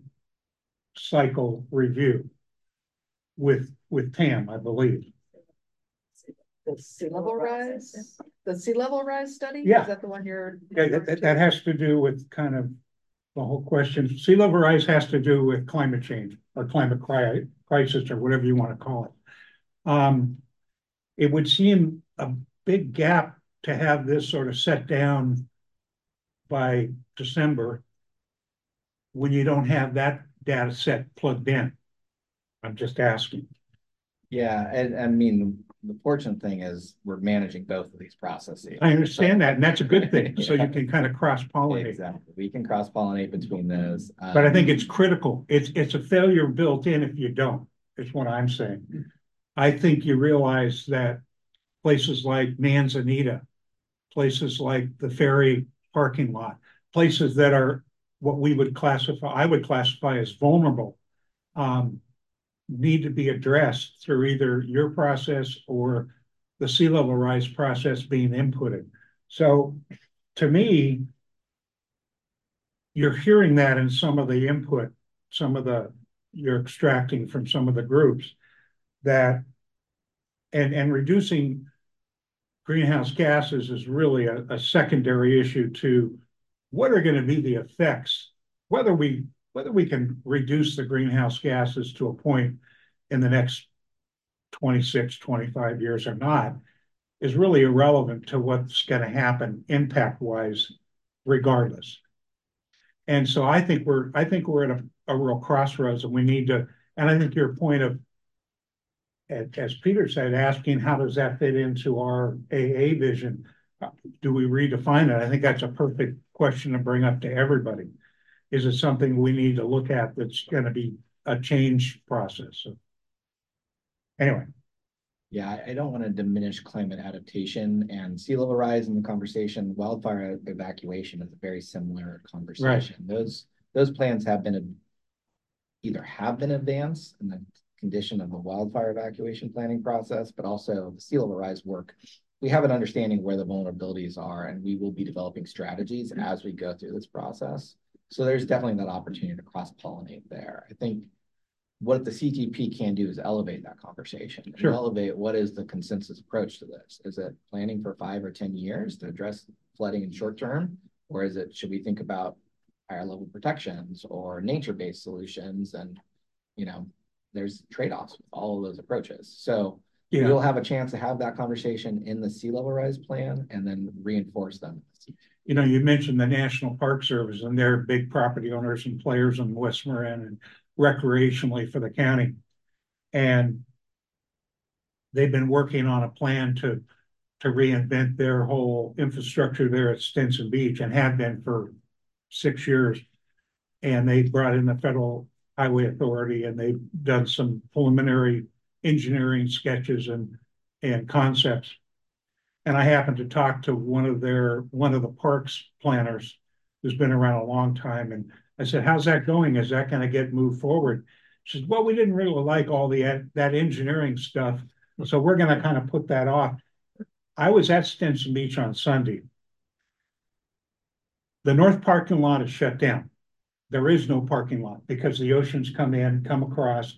cycle review with, with TAM, I believe. The sea level rise, the sea level rise study? Yeah. Is that the one you're? Yeah, that, that has to do with kind of the whole question. Sea level rise has to do with climate change or climate crisis or whatever you want to call it. Um, it would seem a big gap to have this sort of set down by December when you don't have that data set plugged in. I'm just asking. Yeah, and I mean, the fortunate thing is we're managing both of these processes. I understand that, and that's a good thing. So you can kind of cross pollinate. Exactly. We can cross pollinate between those. But I think Um, it's critical. It's, it's a failure built in if you don't, is what I'm saying. I think you realize that places like Manzanita, places like the ferry parking lot, places that are what we would classify, I would classify as vulnerable, um, need to be addressed through either your process or the sea level rise process being inputted. So to me, you're hearing that in some of the input, some of the, you're extracting from some of the groups that, and, and reducing greenhouse gases is really a, a secondary issue to what are going to be the effects, whether we, whether we can reduce the greenhouse gases to a point in the next 26, 25 years or not, is really irrelevant to what's going to happen impact wise, regardless. And so I think we're, I think we're at a, a real crossroads and we need to, and I think your point of, as, as Peter said, asking how does that fit into our AA vision? Do we redefine it? I think that's a perfect question to bring up to everybody. is it something we need to look at that's gonna be a change process? So Anyway, Yeah, I, I don't want to diminish climate adaptation and sea level rise in the conversation. Wildfire evacuation is a very similar conversation. Those, those plans have been either have been advanced in the condition of the wildfire evacuation planning process, but also the sea level rise work. We have an understanding where the vulnerabilities are, and we will be developing strategies mm-hmm. as we go through this process. So there's definitely that opportunity to cross pollinate there. I think what the CTP can do is elevate that conversation. and Sure. Elevate what is the consensus approach to this? Is it planning for five or ten years to address flooding in short term? Or is it, should we think about higher level protections or nature-based solutions? And, you know, there's trade-offs with all of those approaches. So Yeah. we'll have a chance to have that conversation in the sea level rise plan and then reinforce them. you know, you mentioned the National Park Service and they're big property owners and players in West Marin and recreationally for the county. And they've been working on a plan to, to reinvent their whole infrastructure there at Stinson Beach and have been for six years. And they brought in the Federal Highway Authority and they've done some preliminary engineering sketches and, and concepts. And I happened to talk to one of their, one of the parks planners who's been around a long time. And I said, how's that going? Is that gonna get moved forward? She said, well, we didn't really like all the, that engineering stuff. So we're gonna kind of put that off. I was at Stinson Beach on Sunday. The north parking lot is shut down. There is no parking lot because the oceans come in, come across.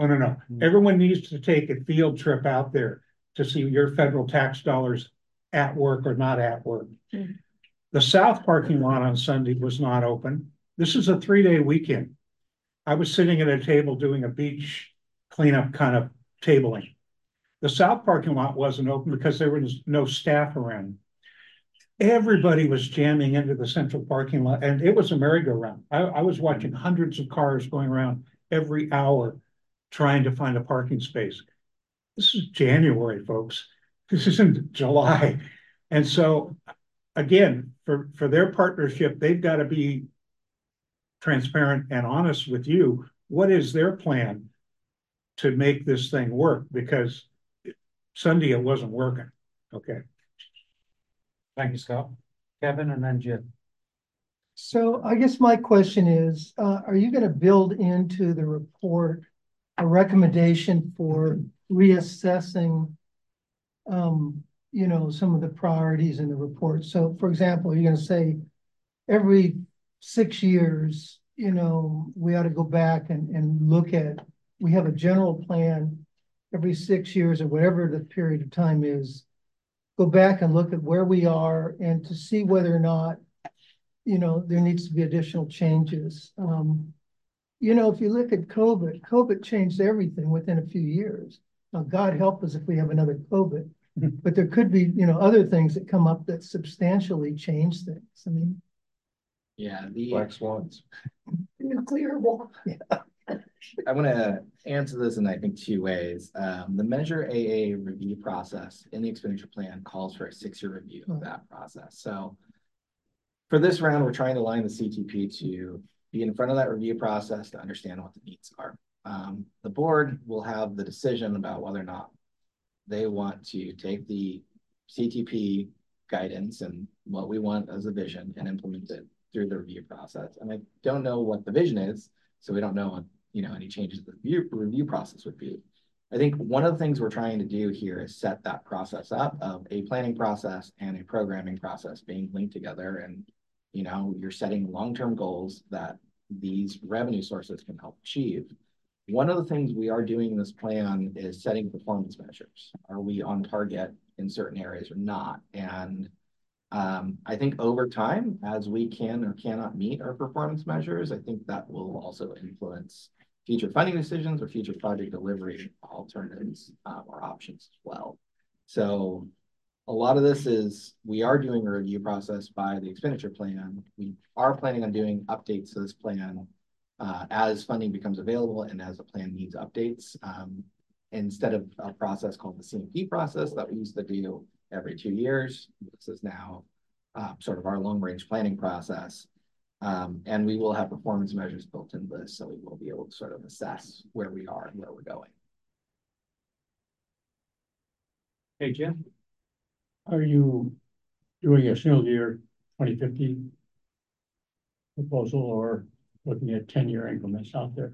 Oh, no, no. Mm-hmm. Everyone needs to take a field trip out there to see your federal tax dollars at work or not at work. Mm-hmm. The south parking lot on Sunday was not open. This is a three-day weekend. I was sitting at a table doing a beach cleanup kind of tabling. The south parking lot wasn't open because there was no staff around. Everybody was jamming into the central parking lot and it was a merry-go-round. I, I was watching hundreds of cars going around every hour trying to find a parking space. This is January, folks. This isn't July. And so again, for, for their partnership, they've got to be transparent and honest with you. What is their plan to make this thing work? Because Sunday it wasn't working. Okay. Thank you, Scott. Kevin and then Jim. So I guess my question is, uh, are you gonna build into the report a recommendation for reassessing um, you know, some of the priorities in the report? So for example, you're gonna say every six years, you know, we ought to go back and, and look at, we have a general plan every six years or whatever the period of time is, go back and look at where we are and to see whether or not, you know, there needs to be additional changes. Um, you know, if you look at COVID, COVID changed everything within a few years. Now, God help us if we have another COVID, but there could be, you know, other things that come up that substantially change things. I mean, Yeah, the. Black swans. nuclear war. Yeah. I'm gonna answer this in, I think, two ways. Um, the Measure AA review process in the expenditure plan calls for a six-year review of that process. So for this round, we're trying to align the CTP to be in front of that review process to understand what the needs are. Um, the board will have the decision about whether or not they want to take the CTP guidance and what we want as a vision and implement it through the review process. And I don't know what the vision is, so we don't know what, you know, any changes the review, review process would be. I think one of the things we're trying to do here is set that process up of a planning process and a programming process being linked together. And, you know, you're setting long-term goals that these revenue sources can help achieve. One of the things we are doing in this plan is setting performance measures. Are we on target in certain areas or not? And um, I think over time, as we can or cannot meet our performance measures, I think that will also influence future funding decisions or future project delivery alternatives uh, or options as well. So a lot of this is we are doing a review process by the expenditure plan. We are planning on doing updates to this plan uh, as funding becomes available and as the plan needs updates. Um, instead of a process called the CMP process that we used to do every two years, this is now uh, sort of our long range planning process. Um, and we will have performance measures built into this, so we will be able to sort of assess where we are and where we're going. Hey, Jim? Are you doing a single year twenty fifty proposal or looking at ten-year increments out there?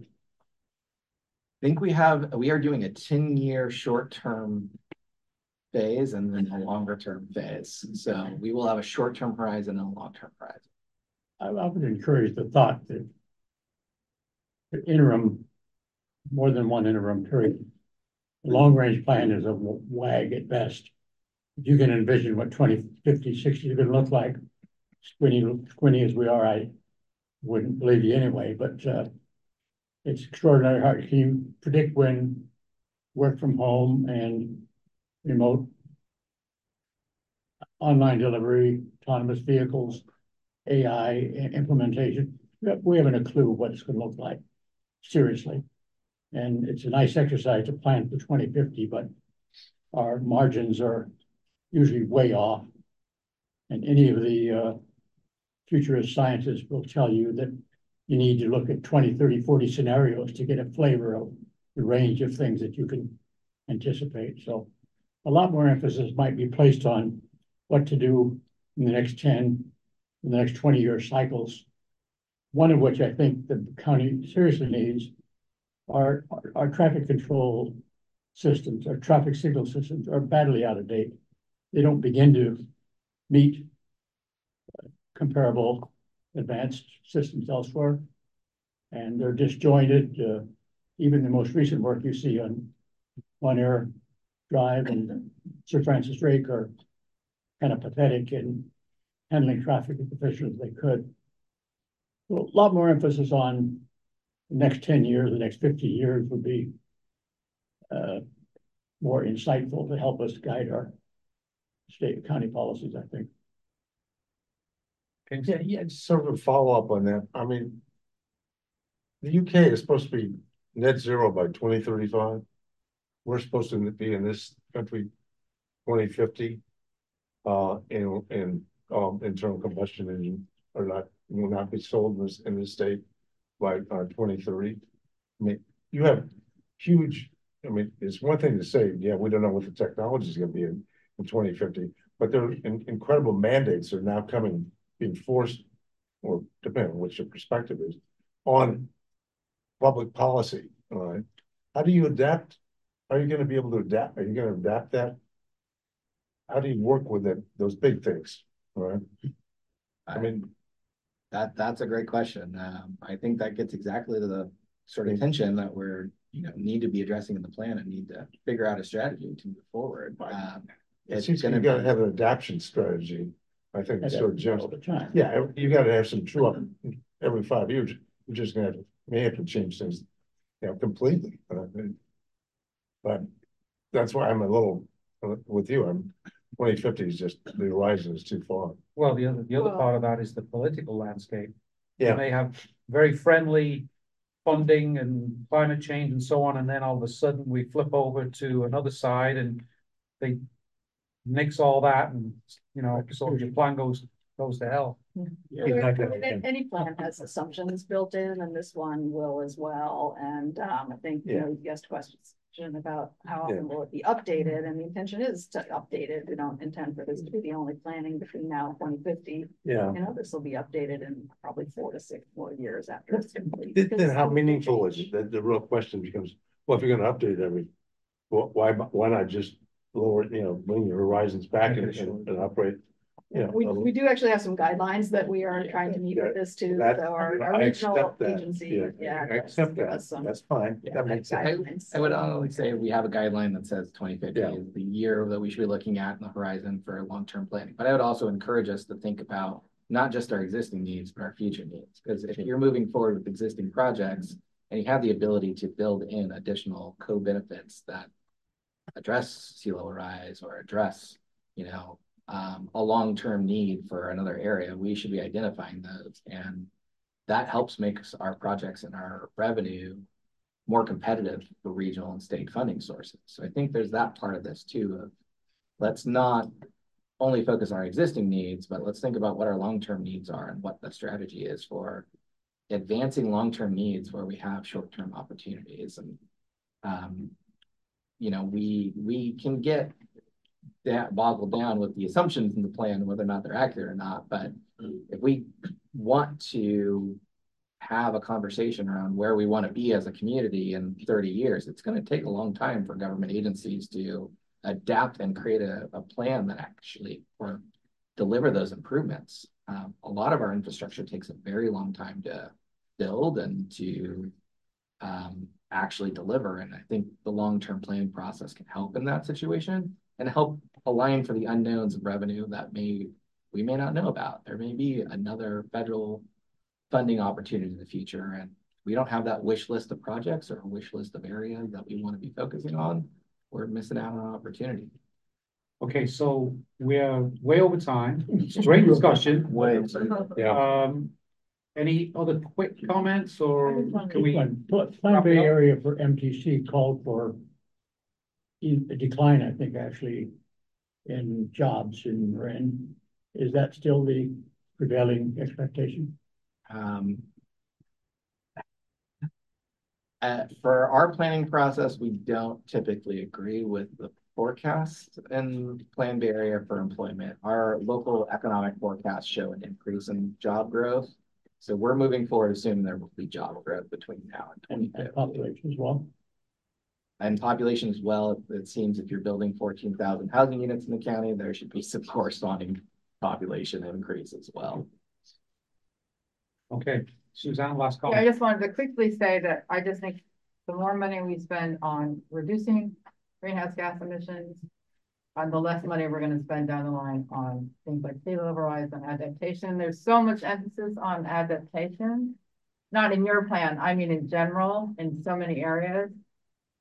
I think we have, we are doing a ten-year short-term phase and then a longer-term phase. So we will have a short-term horizon and a long-term horizon. I, I would encourage the thought that the interim, more than one interim period. The Long-range plan is a wag at best. You can envision what 20, 50, 60 are gonna look like, squinty, squinty as we are, I wouldn't believe you anyway, but, uh, it's extraordinary hard. Can you predict when work from home and remote online delivery, autonomous vehicles, AI implementation? We haven't a clue what it's gonna look like, seriously. And it's a nice exercise to plan for twenty fifty, but our margins are usually way off. And any of the uh futurist scientists will tell you that you need to look at 20, 30, 40 scenarios to get a flavor of the range of things that you can anticipate. So a lot more emphasis might be placed on what to do in the next ten, in the next twenty-year cycles. One of which I think the county seriously needs our, our traffic control systems, our traffic signal systems are badly out of date. They don't begin to meet comparable advanced systems elsewhere. And they're disjointed, uh, even the most recent work you see on One Air Drive and Sir Francis Drake are kind of pathetic in handling traffic as efficiently as they could. So A lot more emphasis on the next ten years, the next fifty years would be uh, more insightful to help us guide our state and county policies, I think. Yeah, yeah, just sort of a follow-up on that. I mean. The UK is supposed to be net zero by twenty thirty-five. We're supposed to be in this country twenty fifty. Uh, and, and, um, internal combustion engine are not, will not be sold in this, in this state by, uh, twenty thirty. I mean, you have huge, I mean, it's one thing to say, yeah, we don't know what the technology is gonna be in, in twenty fifty. But there are in- incredible mandates that are now coming, being forced, or depending on what your perspective is, on public policy, all right? How do you adapt? Are you gonna be able to adapt? Are you gonna adapt that? How do you work with it, those big things, all right? I mean, That, that's a great question. Um, I think that gets exactly to the sort of tension that we're, you know, need to be addressing in the plan and need to figure out a strategy to move forward. Um, it it's seems you gonna gotta have an adaptation strategy. I think it's sort of Jim's. All the time. Yeah, you gotta have some true up every five years. You're just gonna have, to may have to change things, you know, completely. But I think- But that's why I'm a little uh, with you. I'm twenty fifty is just, the horizon is too far. Well, the other, the other Well- part of that is the political landscape. You Yeah, may have very friendly funding and climate change and so on, and then all of a sudden we flip over to another side and they nix all that and, you know, so your plan goes, goes to hell. I mean, Any plan has assumptions built in and this one will as well. And um, I think, you know, you asked questions about how often will it be updated? And the intention is to update it. We don't intend for this to be the only planning between now and twenty fifty. yeah. You know, this will be updated in probably four to six more years after it's complete. Then, then how because meaningful is it? The, the real question becomes, well, if you're gonna update every, wh- why, why not just lower, you know, bring your horizons back and, and and operate? You know, We, a- we do actually have some guidelines that we are trying to meet with this too. That- So our, I our regional accept that. agency, Yeah, yeah. I accept give that. us some That's fine. That makes sense. guidelines. I would honestly say we have a guideline that says twenty fifty Yeah. is the year that we should be looking at in the horizon for long-term planning. But I would also encourage us to think about not just our existing needs, but our future needs. Because if you're moving forward with existing projects and you have the ability to build in additional co-benefits that address sea level rise or address, you know, um, a long-term need for another area, we should be identifying those. And that helps make our projects and our revenue more competitive for regional and state funding sources. So I think there's that part of this too of let's not only focus on our existing needs, but let's think about what our long-term needs are and what the strategy is for advancing long-term needs where we have short-term opportunities and um, you know, we we can get that boggled down with the assumptions in the plan, whether or not they're accurate or not. But if we want to have a conversation around where we want to be as a community in 30 years, it's going to take a long time for government agencies to adapt and create a, a plan that actually or deliver those improvements. Um, a lot of our infrastructure takes a very long time to build and to um, actually deliver. And I think the long-term planning process can help in that situation and help align for the unknowns of revenue that may we may not know about. There may be another federal funding opportunity in the future, and we don't have that wish list of projects or a wish list of areas that we want to be focusing on. We're missing out on an opportunity. Okay, so we're way over time. Great discussion. Way. Yeah. Um, any other quick comments or can we? Plan Bay area for MTC called for a decline, I think, actually, in jobs in Marin. Is that still the prevailing expectation? Um, uh, for our planning process, we don't typically agree with the forecast in Plan Bay area for employment. Our local economic forecasts show an increase in job growth. So we're moving forward, assuming there will be job growth between now and And population as well? And population as well, it seems if you're building fourteen thousand housing units in the county, there should be some corresponding population increase as well. Okay, Suzanne, last Yeah, I just wanted to quickly say that I just think the more money we spend on reducing greenhouse gas emissions, on the less money we're gonna spend down the line on things like sea level rise and adaptation. There's so much emphasis on adaptation. Not in your plan, I mean in general, in so many areas.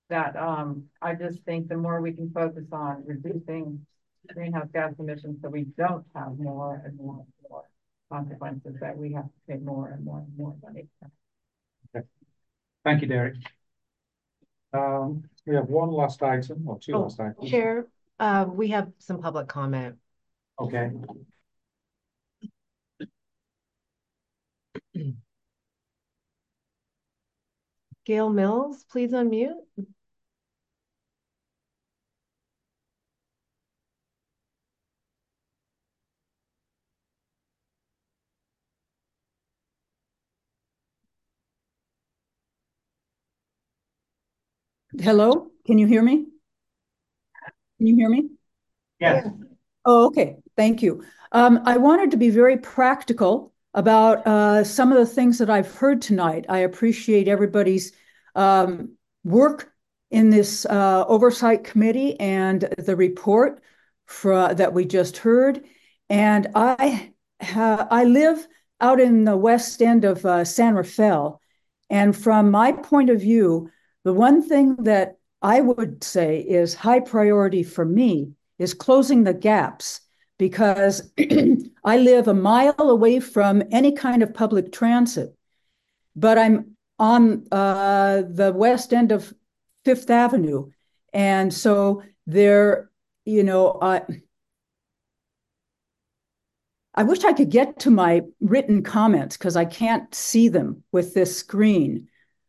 That um, I just think the more we can focus on reducing greenhouse gas emissions, so we don't have more and more and more consequences that we have to pay more and more and more money. Thank you, Derek. Um, we have one last item or two Oh, last items. Chair, uh, we have some public comment. Okay. Gail Mills, please unmute. Hello, can you hear me? Can you hear me? Yes. Oh, okay, thank you. Um, I wanted to be very practical about uh, some of the things that I've heard tonight. I appreciate everybody's um, work in this uh, oversight committee and the report for, that we just heard. And I I live out in the west end of uh, San Rafael, and from my point of view, the one thing that I would say is high priority for me is closing the gaps because I live a mile away from any kind of public transit, but I'm on uh, the west end of Fifth Avenue. And so there, you know, uh, I wish I could get to my written comments because I can't see them with this screen.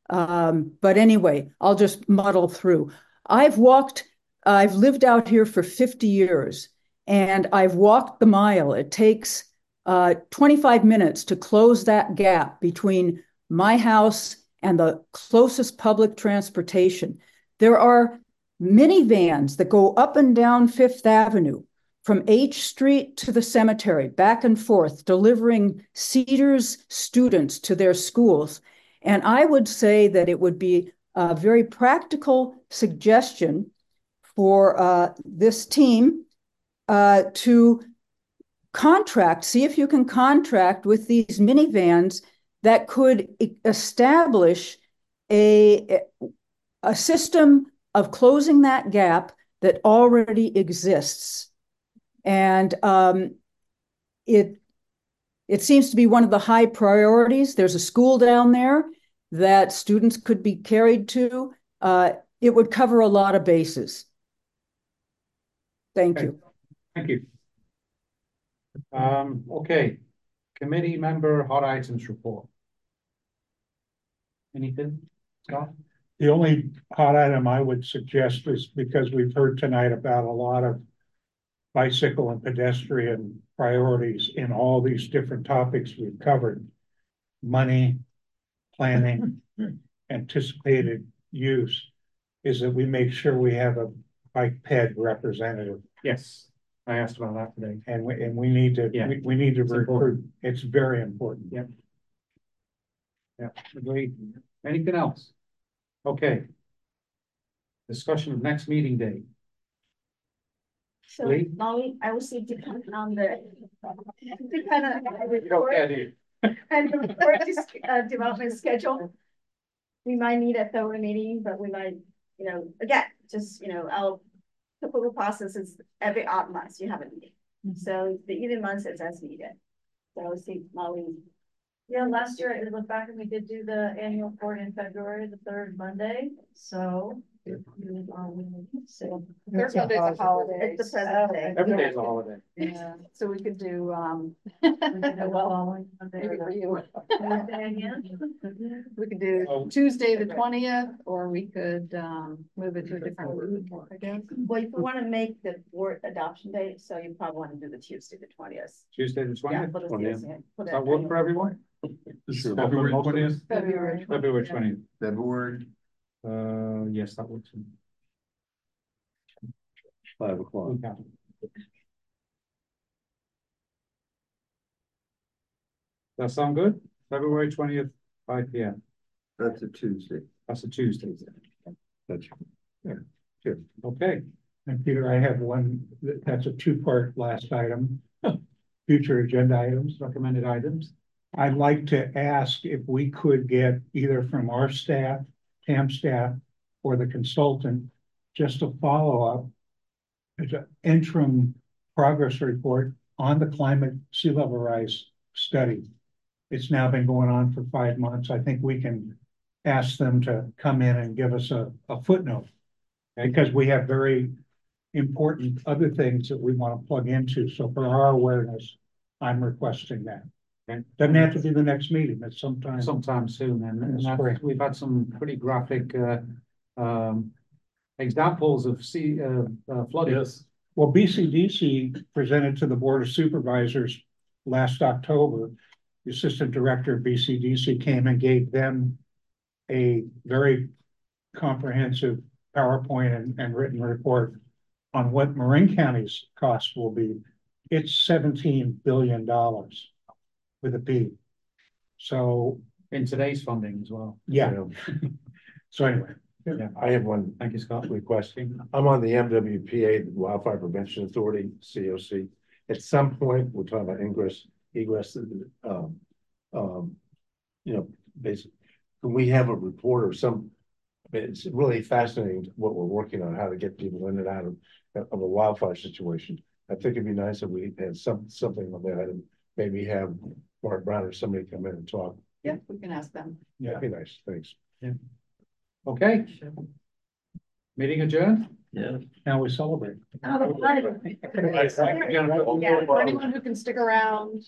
Um, but anyway, I'll just muddle through. I've walked, I've lived out here for 50 years and I've walked the mile. It takes uh, 25 minutes to close that gap between my house and the closest public transportation. There are minivans that go up and down Fifth Avenue from H Street to the cemetery, back and forth, delivering Cedars students to their schools. And I would say that it would be a very practical suggestion for uh, this team uh, to contract, see if you can contract with these minivans that could establish a, a system of closing that gap that already exists. And um, it it seems to be one of the high priorities. There's a school down there that students could be carried to. Uh, it would cover a lot of bases. Thank Okay. you. Thank you. Um, okay, committee member hot items report. Anything, Scott? The only hot item I would suggest is because we've heard tonight about a lot of bicycle and pedestrian priorities in all these different topics we've covered. Money, planning, anticipated use, is that we make sure we have a bike ped representative. Yes, I asked about that today. And we, and we need to, Yeah. we, we need to It's recruit, important. it's very important. Yep. Yeah, agree. Anything else? Okay. Discussion of next meeting date. So Lee? Molly, I will see depending on the. Depending on the uh, You don't care, report do you? And the report dis- uh, development schedule. We might need a third meeting, but we might, you know, again, just, you know, our typical process is every odd months you have a meeting. So the even months is as needed. So I will see Molly. Yeah, last year I looked back and we did do the annual report in February, the third Monday, so. So- Third Monday's a holiday. It's the President's Day. Every day's a holiday. Yeah, so we could do, um. Well, Maybe for you. We could do Oh. Tuesday, the twentieth, or we could, um, move it to a different week, I guess. Well, if you want to make the board adoption date, so you probably want to do the Tuesday, the twentieth. Tuesday the Yeah, twentieth? put it Does Tuesday, put it- that work for everyone? February twentieth? February. February twentieth. February, Uh, yes, that works. for me. five o'clock. Okay. That sound good? February twentieth, five P M. That's a Tuesday. That's a Tuesday. That's, Okay, And Peter, I have one, that's a two-part last item. Future agenda items. recommended items. I'd like to ask if we could get either from our staff, TAM staff, or the consultant, just a follow-up. An interim progress report on the climate sea level rise study. It's now been going on for five months. I think we can ask them to come in and give us a, a footnote. Because we have very important other things that we want to plug into. So for our awareness, I'm requesting that. Okay. Doesn't have to be the next meeting, it's sometime. sometime soon, and, and the that's- spring. we've had some pretty graphic, uh, um. Examples of sea, uh, uh, flooding. Yes. Well, BCDC presented to the Board of Supervisors last October. The Assistant Director of BCDC came and gave them a very comprehensive PowerPoint and, and written report on what Marin County's cost will be. It's seventeen billion dollars with a B. So, In today's funding as well. yeah. So anyway, Yeah, I have one thank you, Scott. request. I'm on the MWPA, the Wildfire Prevention Authority, COC. At some point, we're talking about ingress, egress, um, um, you know, basically, can we have a report or some? It's really fascinating what we're working on, how to get people in and out of, of a wildfire situation. I think it'd be nice if we had some, something on that and maybe have Mark Brown or somebody come in and talk. Yeah, we can ask them. That'd be nice, thanks. Okay. Meeting adjourned? Yeah. now we celebrate. Oh, the flood. Thank you, Jennifer. Yeah, for anyone who can stick around,